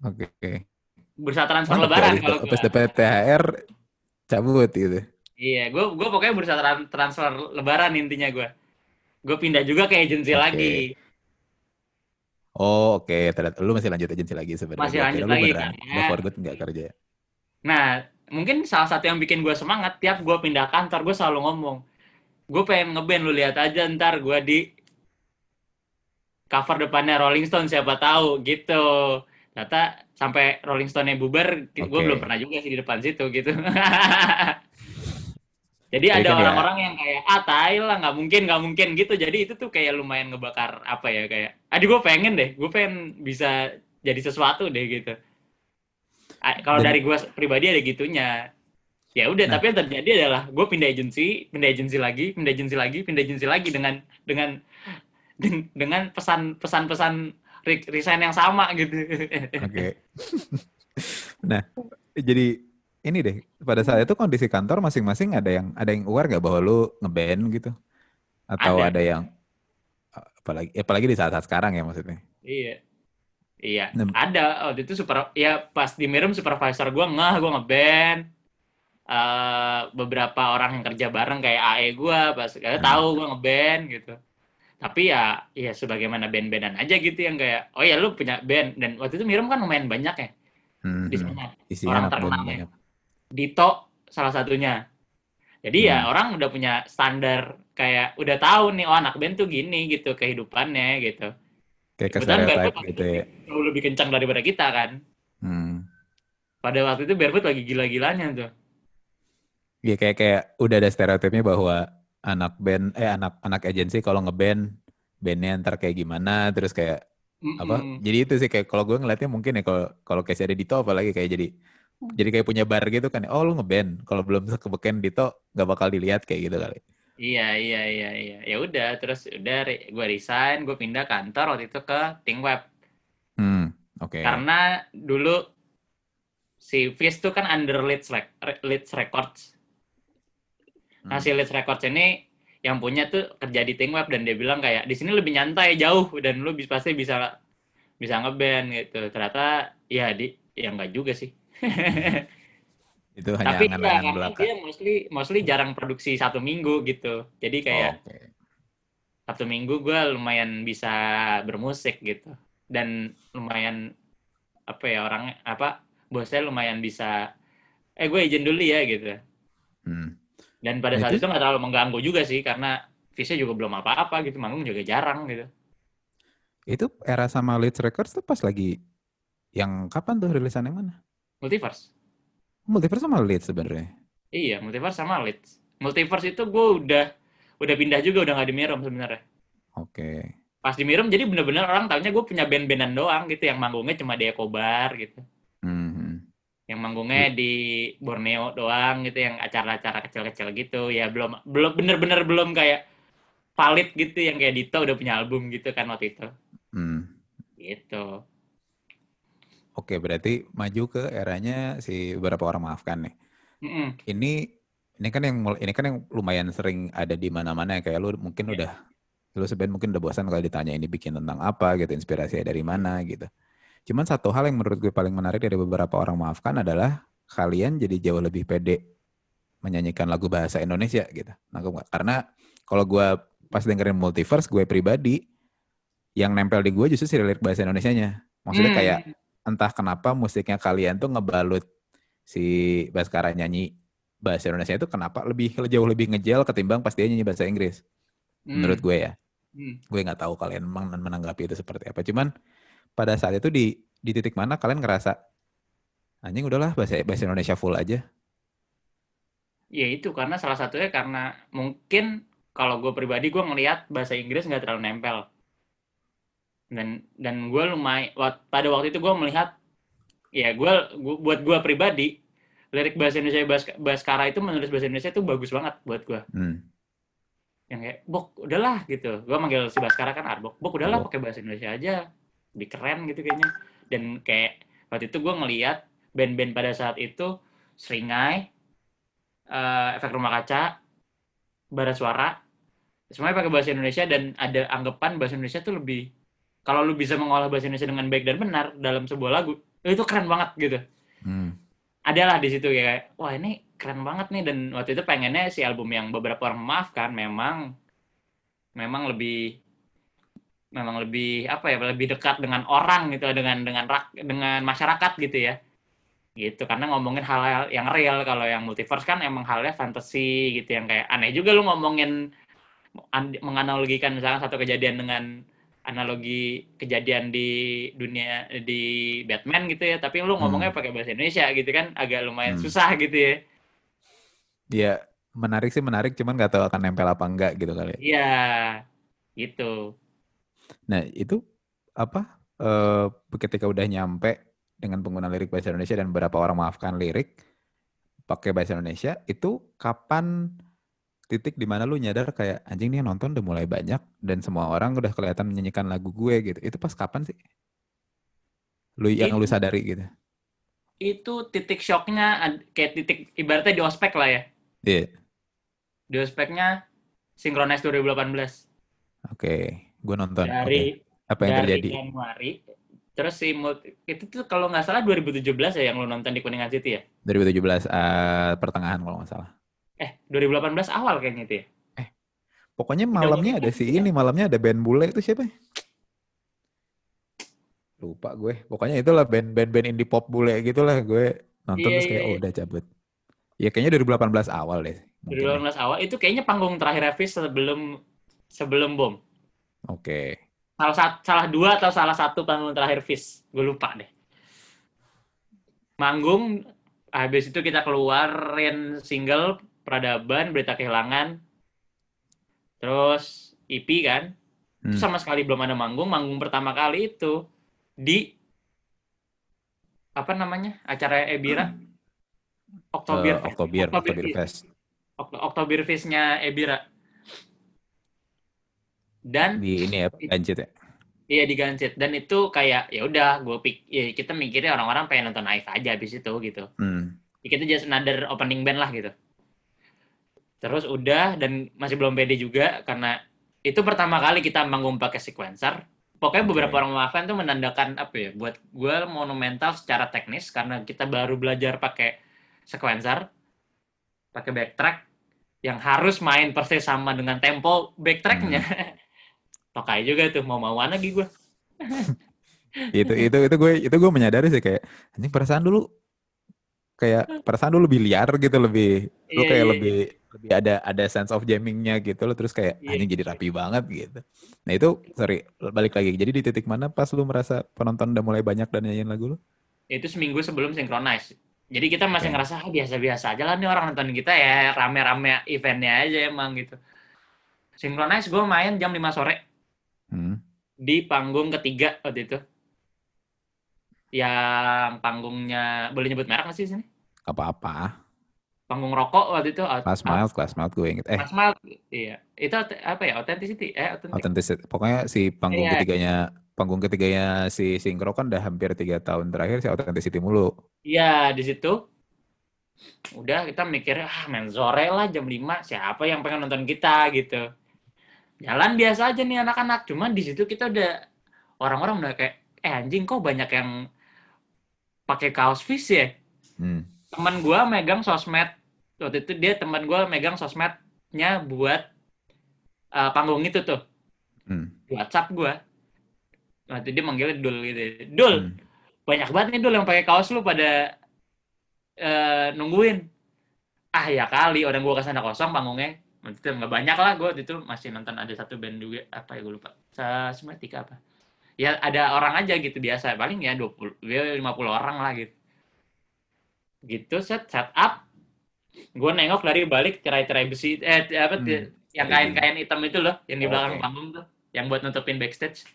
S1: Oke.
S2: bursa transfer
S1: Mantap
S2: Lebaran
S1: kali.
S2: kalau
S1: Pas
S2: gue
S1: dapat THR cabut gitu.
S2: iya gue gue pokoknya bursa tran- transfer Lebaran intinya gue gue pindah juga ke agensi
S1: Oke.
S2: lagi
S1: Oh oke, ternyata lu masih lanjut agensi lagi sebenarnya.
S2: Masih lanjut
S1: lu
S2: lagi,
S1: beneran
S2: kan?
S1: for good nggak kerja.
S2: Nah, mungkin salah satu yang bikin gue semangat tiap gue pindah kantor gue selalu ngomong, gue pengen ngeband lu lihat aja ntar gue di cover depannya Rolling Stone siapa tahu gitu. Ternyata sampai Rolling Stone-nya bubar, gue
S1: Oke.
S2: belum pernah juga sih di depan situ gitu. <laughs> Jadi
S1: Jadi
S2: ada
S1: kan ya-
S2: orang-orang yang kayak ah tai lah nggak mungkin nggak mungkin gitu. Jadi itu tuh kayak lumayan ngebakar apa ya kayak. Aduh gue pengen deh, gue pengen bisa jadi sesuatu deh gitu. Kalau dari gue pribadi ada gitunya. Ya udah,
S1: Nah.
S2: tapi yang terjadi adalah gue pindah agensi, pindah agensi lagi, pindah agensi lagi, pindah agensi lagi dengan dengan den- dengan pesan pesan-pesan re- resign yang sama gitu. <laughs>
S1: Oke. nah, jadi ini deh pada saat itu kondisi kantor masing-masing ada yang ada yang aware nggak bahwa lu ngeband gitu? Atau
S2: Ada.
S1: ada, yang apalagi apalagi di saat-saat sekarang ya maksudnya?
S2: Iya. Iya,
S1: Nah.
S2: ada waktu itu super ya pas di Mirum supervisor gua ngeh gua ngeband. Eh beberapa orang yang kerja bareng kayak AE gua pas kayak
S1: Hmm.
S2: tahu gua ngeband gitu. Tapi ya ya sebagaimana band-bandan aja gitu yang kayak oh ya lu punya band dan waktu itu Mirum kan lumayan banyak ya
S1: Hmm,
S2: di sana.
S1: Isinya
S2: Orang terkenal ya. Dito salah satunya. Jadi ya
S1: Hmm.
S2: orang udah punya standar kayak udah tahu nih oh anak band tuh gini gitu kehidupannya gitu.
S1: Kayak
S2: waktu
S1: gitu
S2: itu
S1: ya.
S2: jauh lebih kencang daripada kita kan.
S1: Hmm.
S2: Pada waktu itu Barefoot lagi gila-gilanya tuh.
S1: Iya kayak kayak udah ada stereotipnya bahwa anak band eh anak anak agensi kalau ngeband bandnya ntar kayak gimana terus kayak apa
S2: Mm-mm.
S1: jadi itu sih kayak kalau gue ngeliatnya mungkin ya kalau kalau kayak ada Dito apalagi kayak jadi jadi kayak punya bar gitu kan oh lu ngeband kalau belum kebeken Dito nggak bakal dilihat kayak gitu kali
S2: Iya iya iya iya. Ya udah terus udah re- gue resign, gue pindah kantor waktu itu ke Think Web.
S1: hmm oke
S2: Karena dulu si Fizz tuh kan under Leeds, Rec- Leeds Records. Nah,
S1: Hmm.
S2: si Leeds Records ini yang punya tuh kerja di Think Web dan dia bilang kayak di sini lebih nyantai jauh dan lu bis- pasti bisa bisa ngeband gitu. Ternyata ya di ya enggak juga sih. <laughs>
S1: itu hanya
S2: Tapi ya,
S1: angan-angan
S2: karena
S1: belaka
S2: dia mostly mostly jarang produksi satu minggu gitu. Jadi kayak
S1: oke
S2: Sabtu Minggu gue lumayan bisa bermusik gitu dan lumayan apa ya orang apa bosnya lumayan bisa eh gue izin dulu ya gitu
S1: Hmm.
S2: Dan pada saat
S1: itu-
S2: nggak terlalu mengganggu juga sih karena visnya juga belum apa-apa gitu manggung juga jarang gitu.
S1: Itu era sama Leeds Records tuh pas lagi yang kapan tuh rilisan yang mana?
S2: Multiverse.
S1: Multiverse sama Leeds sebenarnya?
S2: Iya multiverse sama Leeds. Multiverse itu gue udah udah pindah juga udah nggak di Mirum sebenarnya.
S1: Oke.
S2: Pas di Mirum jadi bener-bener orang taunya gue punya band-bandan doang gitu yang manggungnya cuma di Eco Bar gitu. Yang manggungnya di Borneo doang gitu yang acara-acara kecil-kecil gitu ya belum belum bener-bener belum kayak valid gitu yang kayak Dito udah punya album gitu kan waktu itu
S1: Hmm.
S2: gitu
S1: Oke, berarti maju ke eranya si beberapa orang maafkan nih.
S2: Mm-mm.
S1: Ini ini kan yang ini kan yang lumayan sering ada di mana-mana ya kayak lu mungkin
S2: Iya.
S1: udah lu sebenarnya mungkin udah bosan kalau ditanya ini bikin tentang apa gitu, inspirasinya dari mana gitu. Cuman satu hal yang menurut gue paling menarik dari beberapa orang maafkan adalah kalian jadi jauh lebih pede menyanyikan lagu bahasa Indonesia gitu. Nangkep nggak? Karena kalau gue pas dengerin Multiverse, gue pribadi yang nempel di gue justru si lirik bahasa Indonesianya. Maksudnya
S2: Hmm.
S1: kayak entah kenapa musiknya kalian tuh ngebalut si Baskara nyanyi bahasa Indonesia itu kenapa lebih jauh lebih ngejel ketimbang pas dia nyanyi bahasa Inggris
S2: Hmm.
S1: menurut gue ya
S2: Hmm.
S1: gue nggak tahu kalian memang menanggapi itu seperti apa cuman pada saat itu di di titik mana kalian ngerasa anjing udahlah bahasa bahasa Indonesia full aja.
S2: Ya itu karena salah satunya karena mungkin kalau gue pribadi gue ngelihat bahasa Inggris nggak terlalu nempel. Dan dan gue lumayan pada waktu itu gue melihat ya gue gua- buat gue pribadi lirik bahasa Indonesia Bas Baskara itu menulis bahasa Indonesia itu bagus banget buat gue
S1: hmm.
S2: yang kayak bok udahlah gitu. Gue manggil si Baskara kan Arbok bok udahlah pakai bahasa Indonesia aja lebih keren gitu kayaknya. Dan kayak waktu itu gue ngeliat band-band pada saat itu Seringai eh, efek rumah kaca bara suara semuanya pakai bahasa Indonesia dan ada anggapan bahasa Indonesia tuh lebih kalau lu bisa mengolah bahasa Indonesia dengan baik dan benar dalam sebuah lagu itu keren banget gitu.
S1: Hmm.
S2: adalah di situ kayak wah ini keren banget nih. Dan waktu itu pengennya si album yang beberapa orang memaafkan memang memang lebih memang lebih apa ya lebih dekat dengan orang gitu dengan dengan rak, dengan masyarakat gitu ya. Gitu karena ngomongin hal-hal yang real. Kalau yang multiverse kan emang halnya fantasi gitu yang kayak aneh juga lu ngomongin an- menganalogikan misalnya satu kejadian dengan analogi kejadian di dunia di Batman gitu ya. Tapi lu ngomongnya pakai bahasa Indonesia gitu kan agak lumayan
S1: Hmm.
S2: susah gitu ya.
S1: Ya menarik sih menarik. Cuman nggak tahu akan nempel apa enggak gitu kali ya.
S2: iya gitu
S1: nah itu apa eh ketika udah nyampe dengan penggunaan lirik bahasa Indonesia dan beberapa orang maafkan lirik pakai bahasa Indonesia itu kapan titik di mana lu nyadar kayak anjing nih yang nonton udah mulai banyak dan semua orang udah kelihatan menyanyikan lagu gue gitu. Itu pas kapan sih? Lu yang lu
S2: Itu-
S1: sadari gitu.
S2: Itu titik shocknya kayak titik ibaratnya di ospek lah ya.
S1: Iya.
S2: Di ospeknya Synchronize 2018
S1: oke gue nonton
S2: dari
S1: apa yang
S2: dari
S1: terjadi
S2: Januari terus si multi, itu tuh kalau nggak salah 2017 ya yang lu nonton di Kuningan City ya
S1: 2017 eh, pertengahan kalau nggak salah
S2: eh 2018 awal kayaknya itu ya
S1: Pokoknya
S2: Udah
S1: malamnya ada si
S2: ya?
S1: ini, malamnya ada band bule itu siapa? ya? Lupa gue. Pokoknya itulah band band band indie pop bule gitulah gue nonton
S2: Iya,
S1: terus kayak
S2: iya,
S1: oh
S2: iya.
S1: udah cabut. Ya kayaknya 2018 awal deh.
S2: mungkin 2018 ya. awal itu kayaknya panggung terakhir Fis sebelum sebelum bom.
S1: Oke. Okay.
S2: Salah satu, salah dua atau salah satu panggung terakhir Fis, gue lupa deh. Manggung, habis itu kita keluarin single peradaban berita kehilangan, terus EP kan, hmm. itu sama sekali belum ada manggung. Manggung pertama kali itu di apa namanya acara Ebira
S1: Oktober uh, Oktober Oktober Fest
S2: Oktober Festnya Ebira dan
S1: di ini ya Gancit ya
S2: iya di Gancit dan itu kayak ya udah gue pik ya kita mikirnya orang-orang pengen nonton Aif aja habis itu gitu hmm. Ya kita just another opening band lah gitu terus udah dan masih belum pede juga karena itu pertama kali kita manggung pakai sequencer pokoknya okay. beberapa orang maafkan tuh menandakan apa ya buat gue monumental secara teknis karena kita baru belajar pakai sequencer pakai backtrack yang harus main persis sama dengan tempo backtracknya hmm. <laughs> tokai juga tuh mau mauan lagi gue
S1: itu itu itu gue itu gue menyadari sih kayak anjing perasaan dulu kayak perasaan dulu lebih liar gitu lebih yeah, lu kayak yeah, lebih yeah lebih ada ada sense of jammingnya gitu loh terus kayak yeah. ini jadi rapi banget gitu. Nah itu sorry balik lagi. Jadi di titik mana pas lu merasa penonton udah mulai banyak dan nyanyiin lagu lu?
S2: Itu seminggu sebelum synchronize jadi kita masih okay. ngerasa ah, biasa-biasa aja lah nih orang nonton kita ya rame-rame eventnya aja emang gitu. Synchronize gue main jam 5 sore hmm. di panggung ketiga waktu itu yang panggungnya boleh nyebut merek nggak sih sini
S1: apa-apa
S2: panggung rokok waktu itu
S1: Class Mild, Class Mild gue inget.
S2: Eh. Class Mild, iya. Itu apa ya? Authenticity, eh
S1: authenticity. Pokoknya si panggung iya. ketiganya panggung ketiganya si Sinkro kan udah hampir tiga tahun terakhir si Authenticity mulu.
S2: Iya, di situ udah kita mikir ah main sore lah jam 5 siapa yang pengen nonton kita gitu jalan biasa aja nih anak-anak. Cuman di situ kita udah orang-orang udah kayak eh anjing kok banyak yang pakai kaos fish ya? Hmm. teman gue megang sosmed. Waktu itu dia teman gue megang sosmednya buat uh, panggung itu tuh. Hmm. WhatsApp gue waktu dia manggilnya Dul gitu. Dul hmm. banyak banget nih Dul yang pakai kaos lu pada uh, nungguin. Ah ya kali. Orang gue ke sana kosong panggungnya itu nggak banyak lah gue waktu itu masih nonton ada satu band juga apa ya gue lupa. Sematika apa? Ya ada orang aja gitu biasa. Paling ya 20 ya 50 orang lah gitu. Gitu set set up. Gue nengok dari balik cerai-cerai besi eh apa hmm. yang kain-kain hitam itu loh yang di belakang okay. panggung tuh yang buat nutupin backstage.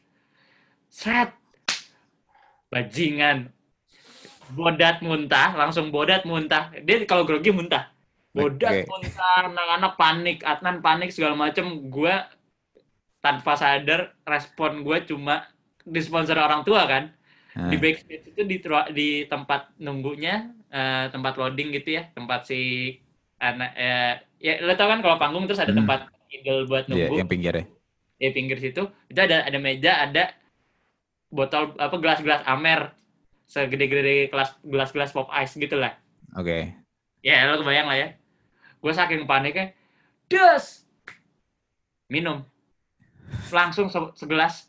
S2: Set. Bajingan. Bodat muntah langsung bodat muntah. Dia kalau grogi muntah bodat okay. muntah anak-anak panik Atnan panik segala macem gue tanpa sadar respon gue cuma di sponsor orang tua kan hmm. di backstage itu di di tempat nunggunya uh, tempat loading gitu ya tempat si anak uh, ya lo tau kan kalau panggung terus ada hmm. tempat idol buat iya, nunggu
S1: yeah, yang pinggir ya
S2: ya pinggir situ itu ada ada meja ada botol apa gelas-gelas amer segede-gede kelas gelas-gelas pop ice gitu lah
S1: oke okay.
S2: ya lo kebayang lah ya gue saking paniknya des! Minum. Langsung se segelas.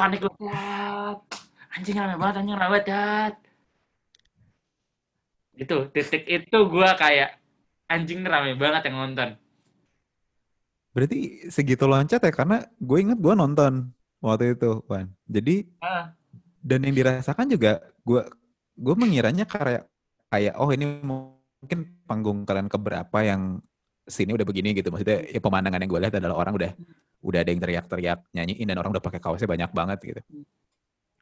S2: Panik lo anjing rame banget anjing rame banget itu titik itu gue kayak anjing rame banget yang nonton.
S1: Berarti segitu loncat ya karena gue inget gue nonton waktu itu Wan. Jadi ah. dan yang dirasakan juga gue gue mengiranya kayak kayak oh ini mungkin panggung kalian keberapa yang sini udah begini gitu maksudnya ya pemandangan yang gue lihat adalah orang udah udah ada yang teriak-teriak nyanyiin dan orang udah pakai kaosnya banyak banget gitu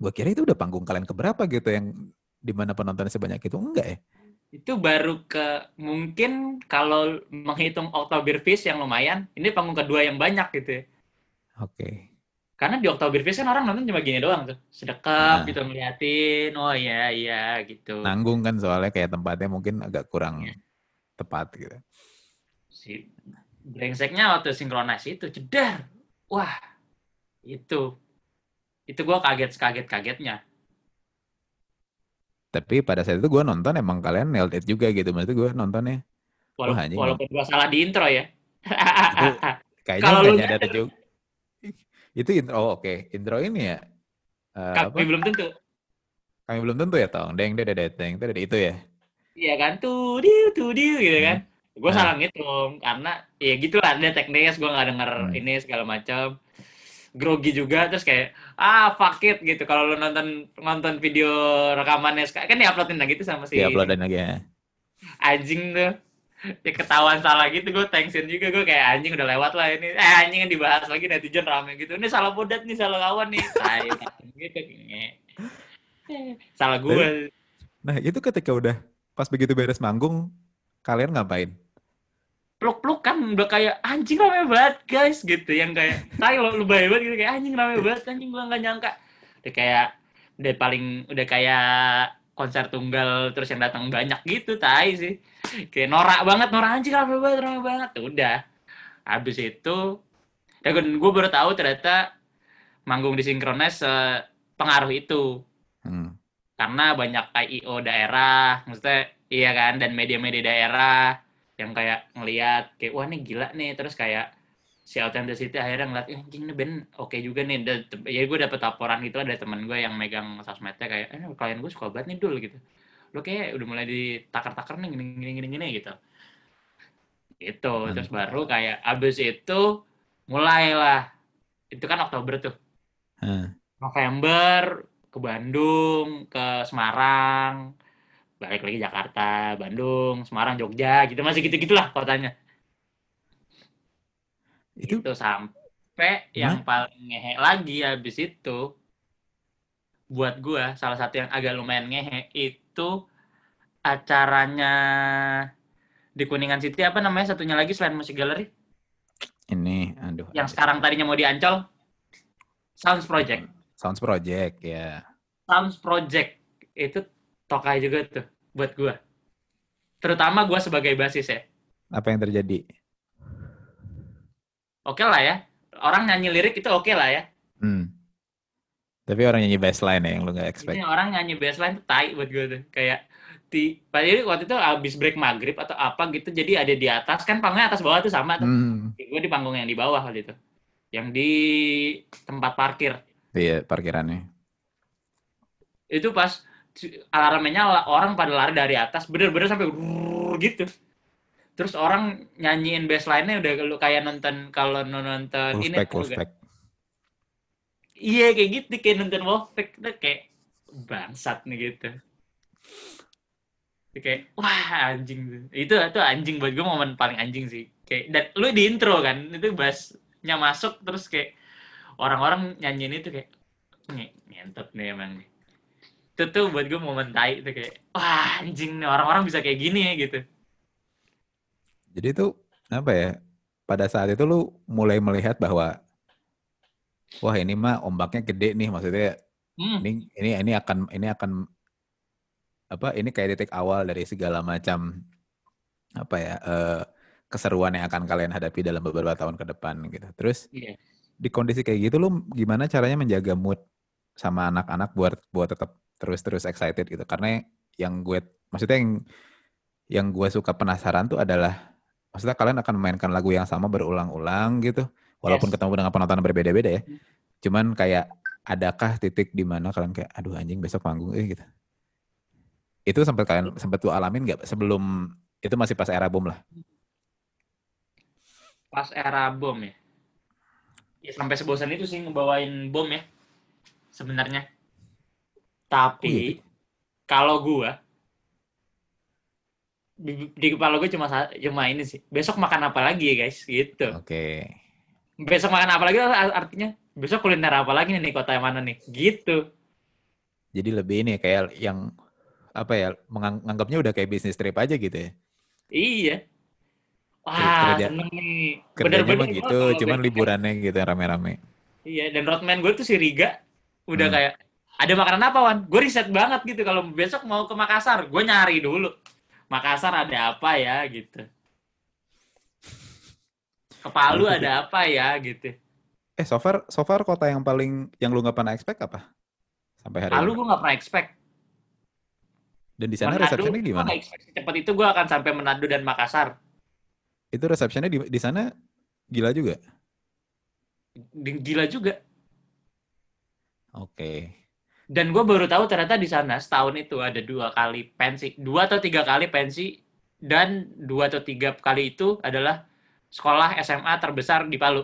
S1: gue kira itu udah panggung kalian keberapa gitu yang di mana penontonnya sebanyak itu enggak ya
S2: itu baru ke mungkin kalau menghitung Oktoberfest yang lumayan, ini panggung kedua yang banyak gitu. Ya.
S1: Oke. Okay.
S2: Karena di Oktoberfest kan orang nonton cuma gini doang tuh, sedekap nah. gitu ngeliatin, oh iya iya gitu.
S1: Nanggung kan soalnya kayak tempatnya mungkin agak kurang yeah. tepat gitu.
S2: Si brengseknya waktu sinkronasi itu jedar, wah itu itu gue kaget kaget kagetnya
S1: tapi pada saat itu gue nonton emang kalian nailed it juga gitu maksudnya gue nontonnya
S2: Wala Wah, walaupun gue salah di intro ya <laughs>
S1: kayaknya nggak nyadar juga itu intro oh, oke okay. intro ini ya
S2: uh, kami apa? belum tentu
S1: kami belum tentu ya tong deng deng deng deng itu ya
S2: Iya kan, tuh diu, tuh diu gitu kan. Gue
S1: Nah.
S2: salah ngitung karena ya gitulah ada teknis gue nggak denger
S1: Hmm.
S2: ini segala macam. Grogi juga terus kayak ah fuck it gitu. Kalau lu nonton nonton video rekamannya kan diuploadin lagi tuh sama si
S1: Di-upload lagi ya.
S2: anjing tuh. <laughs> Ya ketahuan salah gitu gue tension juga gue kayak anjing udah lewat lah ini. Eh anjing yang dibahas lagi netizen rame gitu. Ini salah bodat nih salah kawan nih. <laughs> Tai gitu. Nge. Salah gue.
S1: Nah, itu ketika udah pas begitu beres manggung, kalian ngapain?
S2: peluk-peluk kan udah kayak anjing rame banget guys gitu yang kayak tai lo lu banget gitu kayak anjing rame banget anjing gua nggak nyangka udah kayak udah paling udah kayak konser tunggal terus yang datang banyak gitu tai sih. Kayak norak banget norak anjing rame banget rame banget. Udah. Habis itu ya gue baru tahu ternyata manggung di sinkronis pengaruh itu.
S1: Hmm.
S2: karena banyak IO daerah, maksudnya iya kan, dan media-media daerah yang kayak ngeliat kayak wah nih gila nih, terus kayak si Authenticity akhirnya ngeliat "Eh, anjing ini band oke juga nih, Dan, ya gue dapet laporan gitu ada teman gue yang megang sosmednya kayak eh klien gue suka banget nih dul gitu, lo kayak udah mulai ditakar-takar nih gini gini gini gini gitu, itu terus baru kayak abis itu mulailah itu kan Oktober tuh.
S1: Hah.
S2: November ke Bandung, ke Semarang, balik lagi Jakarta, Bandung, Semarang, Jogja, gitu masih gitu-gitulah kotanya.
S1: Itu
S2: Itu sampai yang paling ngehe lagi habis itu buat gua salah satu yang agak lumayan ngehe itu acaranya di Kuningan City apa namanya satunya lagi selain musik gallery
S1: ini, aduh.
S2: yang sekarang tadinya mau diancol Sounds Project.
S1: Sounds Project ya.
S2: Sounds Project itu tokai juga tuh buat gua. Terutama gua sebagai basis ya.
S1: Apa yang terjadi?
S2: Oke lah ya. Orang nyanyi lirik itu oke lah ya.
S1: Hmm. Tapi orang nyanyi bassline ya yang lu gak expect.
S2: Ini orang nyanyi bassline tuh tai buat gua tuh. Kayak di padahal waktu itu abis break maghrib atau apa gitu jadi ada di atas kan panggungnya atas bawah tuh sama tuh.
S1: Hmm.
S2: Gue di panggung yang di bawah waktu itu. Yang di tempat parkir.
S1: Iya, parkirannya.
S2: Itu pas alarmnya orang pada lari dari atas bener-bener sampai gitu. Terus orang nyanyiin bassline-nya udah lu kayak nonton kalau nonton ini
S1: spec.
S2: Iya kayak gitu kayak nonton Wolfpack tuh kayak bangsat nih gitu. Kayak wah anjing. Itu itu anjing buat gue momen paling anjing sih. Kayak dan lu di intro kan itu bassnya masuk terus kayak orang-orang nyanyiin itu kayak "Nge- ngentot nih emang nih. Itu tuh buat gue momen tai itu kayak wah anjing nih orang-orang bisa kayak gini ya gitu.
S1: Jadi itu apa ya? Pada saat itu lu mulai melihat bahwa wah ini mah ombaknya gede nih maksudnya
S2: Hmm,
S1: ini ini ini akan ini akan apa ini kayak titik awal dari segala macam apa ya eh, keseruan yang akan kalian hadapi dalam beberapa tahun ke depan gitu. Terus
S2: iya.
S1: di kondisi kayak gitu lu gimana caranya menjaga mood sama anak-anak buat buat tetap terus-terus excited gitu. Karena yang gue maksudnya yang yang gue suka penasaran tuh adalah maksudnya kalian akan memainkan lagu yang sama berulang-ulang gitu walaupun
S2: Yes.
S1: ketemu dengan penonton berbeda-beda ya.
S2: Hmm.
S1: Cuman kayak adakah titik di mana kalian kayak aduh anjing besok panggung eh gitu. Itu sempat kalian sempat lu alamin nggak sebelum itu masih pas era boom lah.
S2: Pas era bom ya. Ya sampai sebosan itu sih ngebawain bom ya. Sebenarnya. Tapi
S1: Oh, gitu.
S2: kalau gua di, di kepala gue cuma cuma ini sih. Besok makan apa lagi ya, guys? Gitu.
S1: Oke.
S2: Besok makan apa lagi artinya besok kuliner apa lagi nih kota yang mana nih? Gitu.
S1: Jadi lebih ini kayak yang apa ya mengang- menganggapnya udah kayak bisnis trip aja gitu ya.
S2: Iya. Wah,
S1: Kerja-
S2: seneng nih.
S1: Kerjanya
S2: Bener-bener
S1: gitu, cuman liburannya gitu rame-rame.
S2: Iya, dan roadman gue tuh si Riga udah
S1: Hmm.
S2: kayak ada makanan apa Wan? Gue riset banget gitu kalau besok mau ke Makassar, gue nyari dulu. Makassar ada apa ya gitu. Ke Palu ada apa ya gitu.
S1: Eh, so far, so far kota yang paling yang lu nggak pernah expect apa? Sampai hari
S2: Palu gue nggak pernah expect.
S1: Dan di sana resepsinya gimana?
S2: secepat itu gue akan sampai Manado dan Makassar.
S1: Itu resepsinya di, di sana gila juga.
S2: Gila juga.
S1: Oke.
S2: Dan gue baru tahu ternyata di sana setahun itu ada dua kali pensi, dua atau tiga kali pensi, dan dua atau tiga kali itu adalah sekolah SMA terbesar di Palu.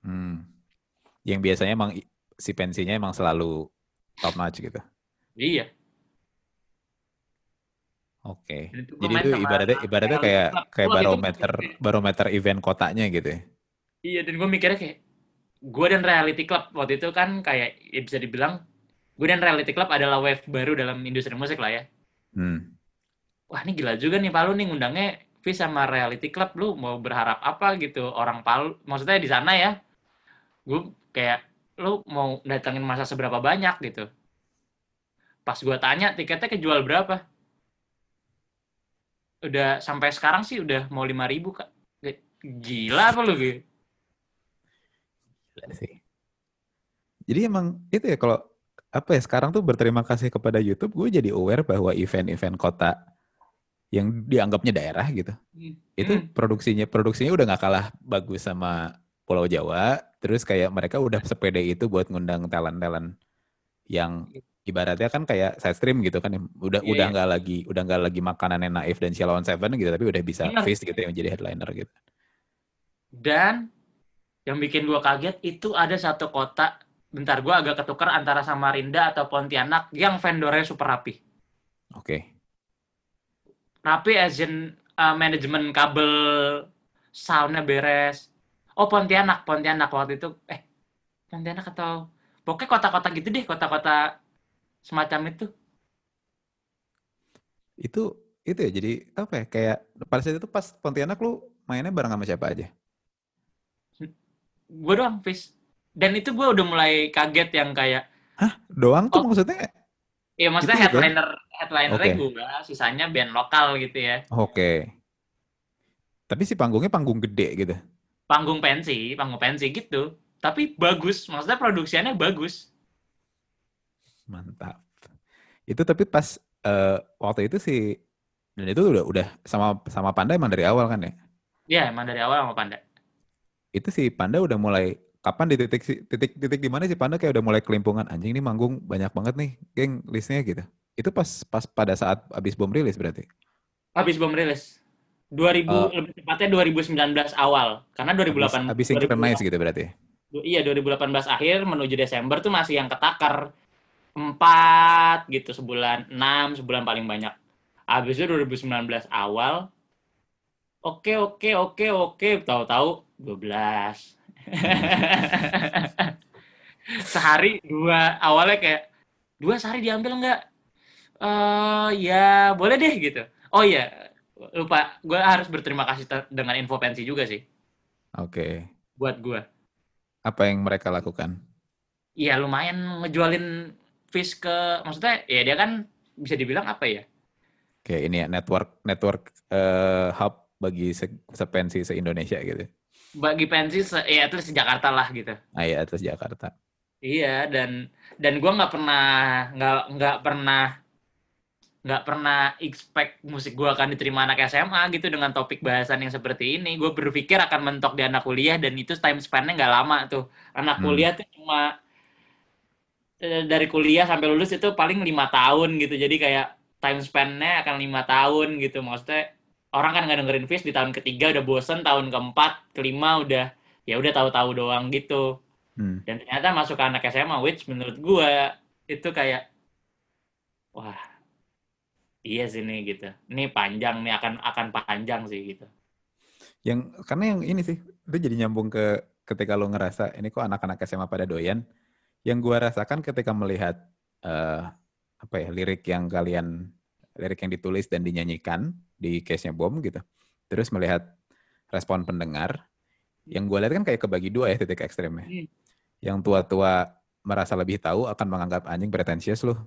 S1: Hmm. Yang biasanya emang si pensinya emang selalu top notch gitu.
S2: Iya.
S1: Oke. Jadi itu ibaratnya ibaratnya kayak kayak barometer barometer event kotanya gitu ya.
S2: Iya, dan gue mikirnya kayak gue dan Reality Club waktu itu kan kayak ya bisa dibilang gue dan Reality Club adalah wave baru dalam industri musik lah ya. Hmm. Wah ini gila juga nih Palu nih ngundangnya Fis sama Reality Club. Lu mau berharap apa gitu? Orang Palu maksudnya di sana ya. Gue kayak lu mau datangin masa seberapa banyak gitu? Pas gue tanya tiketnya kejual berapa? Udah sampai sekarang sih udah mau lima ribu kak. Gila apa lu gitu
S1: gila sih. Jadi emang itu ya kalau apa ya sekarang tuh berterima kasih kepada YouTube gue jadi aware bahwa event-event kota yang dianggapnya daerah gitu hmm. itu hmm. produksinya produksinya udah nggak kalah bagus sama Pulau Jawa terus kayak mereka udah sepede itu buat ngundang talent-talent yang ibaratnya kan kayak side stream gitu kan udah yeah. udah iya. nggak lagi udah nggak lagi makanan yang naif dan Sheila on Seven gitu tapi udah bisa Bener. face gitu yang jadi headliner gitu
S2: dan yang bikin gua kaget itu ada satu kota bentar gue agak ketukar antara Samarinda atau Pontianak yang vendornya super rapi.
S1: Oke. Okay.
S2: Rapi as in uh, manajemen kabel soundnya beres. Oh Pontianak, Pontianak waktu itu eh Pontianak atau pokoknya kota-kota gitu deh, kota-kota semacam itu.
S1: Itu itu ya jadi apa ya kayak pada saat itu pas Pontianak lu mainnya bareng sama siapa aja?
S2: Gue doang, Fis dan itu gue udah mulai kaget yang kayak
S1: hah? Doang tuh oh, maksudnya?
S2: Iya maksudnya gitu headliner ya? headliner okay. gue sisanya band lokal gitu ya.
S1: Oke. Okay. tapi si panggungnya panggung gede gitu?
S2: Panggung pensi panggung pensi gitu. Tapi bagus maksudnya produksinya bagus.
S1: Mantap. Itu tapi pas uh, waktu itu sih dan itu udah udah sama sama Panda emang dari awal kan ya?
S2: Iya emang dari awal sama Panda.
S1: Itu si Panda udah mulai kapan di titik titik titik di mana sih Panda kayak udah mulai kelimpungan anjing ini manggung banyak banget nih geng listnya gitu. Itu pas pas pada saat abis bom rilis berarti?
S2: Abis bom rilis. 2000 uh, lebih tepatnya 2019 awal. Karena 2008
S1: abis, abis synchronize gitu berarti?
S2: Iya 2018 akhir menuju Desember tuh masih yang ketakar. Empat gitu sebulan enam sebulan paling banyak. Abis itu 2019 awal oke oke oke oke tahu-tahu 12 <laughs> sehari dua awalnya kayak dua sehari diambil nggak? Uh, ya boleh deh gitu. Oh iya lupa, gue harus berterima kasih dengan info pensi juga sih.
S1: Oke. Okay.
S2: Buat gue.
S1: Apa yang mereka lakukan?
S2: Iya lumayan ngejualin fish ke, maksudnya ya dia kan bisa dibilang apa ya?
S1: Oke ini ya network network uh, hub bagi se sepensi se Indonesia gitu
S2: bagi pensi ya itu di Jakarta lah gitu.
S1: Ah iya terus Jakarta.
S2: Iya dan dan gue nggak pernah nggak nggak pernah nggak pernah expect musik gue akan diterima anak SMA gitu dengan topik bahasan yang seperti ini. Gue berpikir akan mentok di anak kuliah dan itu time span-nya nggak lama tuh. Anak hmm. kuliah tuh cuma e, dari kuliah sampai lulus itu paling lima tahun gitu. Jadi kayak time span-nya akan lima tahun gitu. Maksudnya orang kan nggak dengerin Fish di tahun ketiga udah bosen tahun keempat kelima udah ya udah tahu-tahu doang gitu. Hmm. dan ternyata masuk ke anak SMA which menurut gue itu kayak wah iya sih nih gitu. Ini panjang nih akan akan panjang sih gitu.
S1: Yang karena yang ini sih itu jadi nyambung ke ketika lo ngerasa ini kok anak-anak SMA pada doyan? Yang gue rasakan ketika melihat uh, apa ya lirik yang kalian lirik yang ditulis dan dinyanyikan di case-nya bom gitu. Terus melihat respon pendengar, yang gue lihat kan kayak kebagi dua ya titik ekstremnya. Hmm. Yang tua-tua merasa lebih tahu akan menganggap anjing pretensius loh.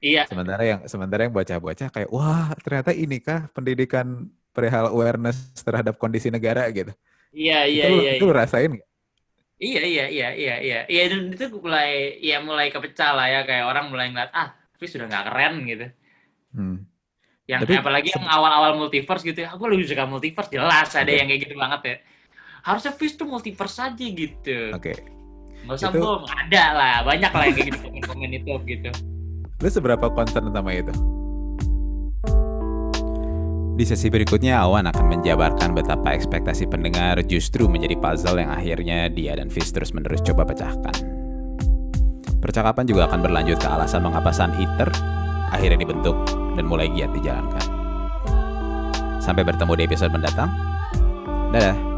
S2: Iya.
S1: Sementara yang sementara yang bocah-bocah kayak wah ternyata ini kah pendidikan perihal awareness terhadap kondisi negara gitu.
S2: Iya iya
S1: itu,
S2: iya.
S1: Itu iya. rasain gak?
S2: Iya iya iya iya iya. Iya itu mulai ya mulai kepecah lah ya kayak orang mulai ngeliat ah tapi sudah nggak keren gitu. Hmm. Yang Tapi, apalagi yang awal-awal multiverse gitu ya, aku lebih suka multiverse jelas ada yang kayak gitu banget ya. Harusnya Fish tuh multiverse aja gitu.
S1: Oke. Okay.
S2: Gak usah itu... bom, ada lah, banyak lah yang kayak gitu komen-komen itu gitu.
S1: Lu seberapa concern sama itu? Di sesi berikutnya, Awan akan menjabarkan betapa ekspektasi pendengar justru menjadi puzzle yang akhirnya dia dan Fizz terus-menerus coba pecahkan. Percakapan juga akan berlanjut ke alasan mengapa Sun Eater akhirnya dibentuk dan mulai giat dijalankan. Sampai bertemu di episode mendatang. Dadah.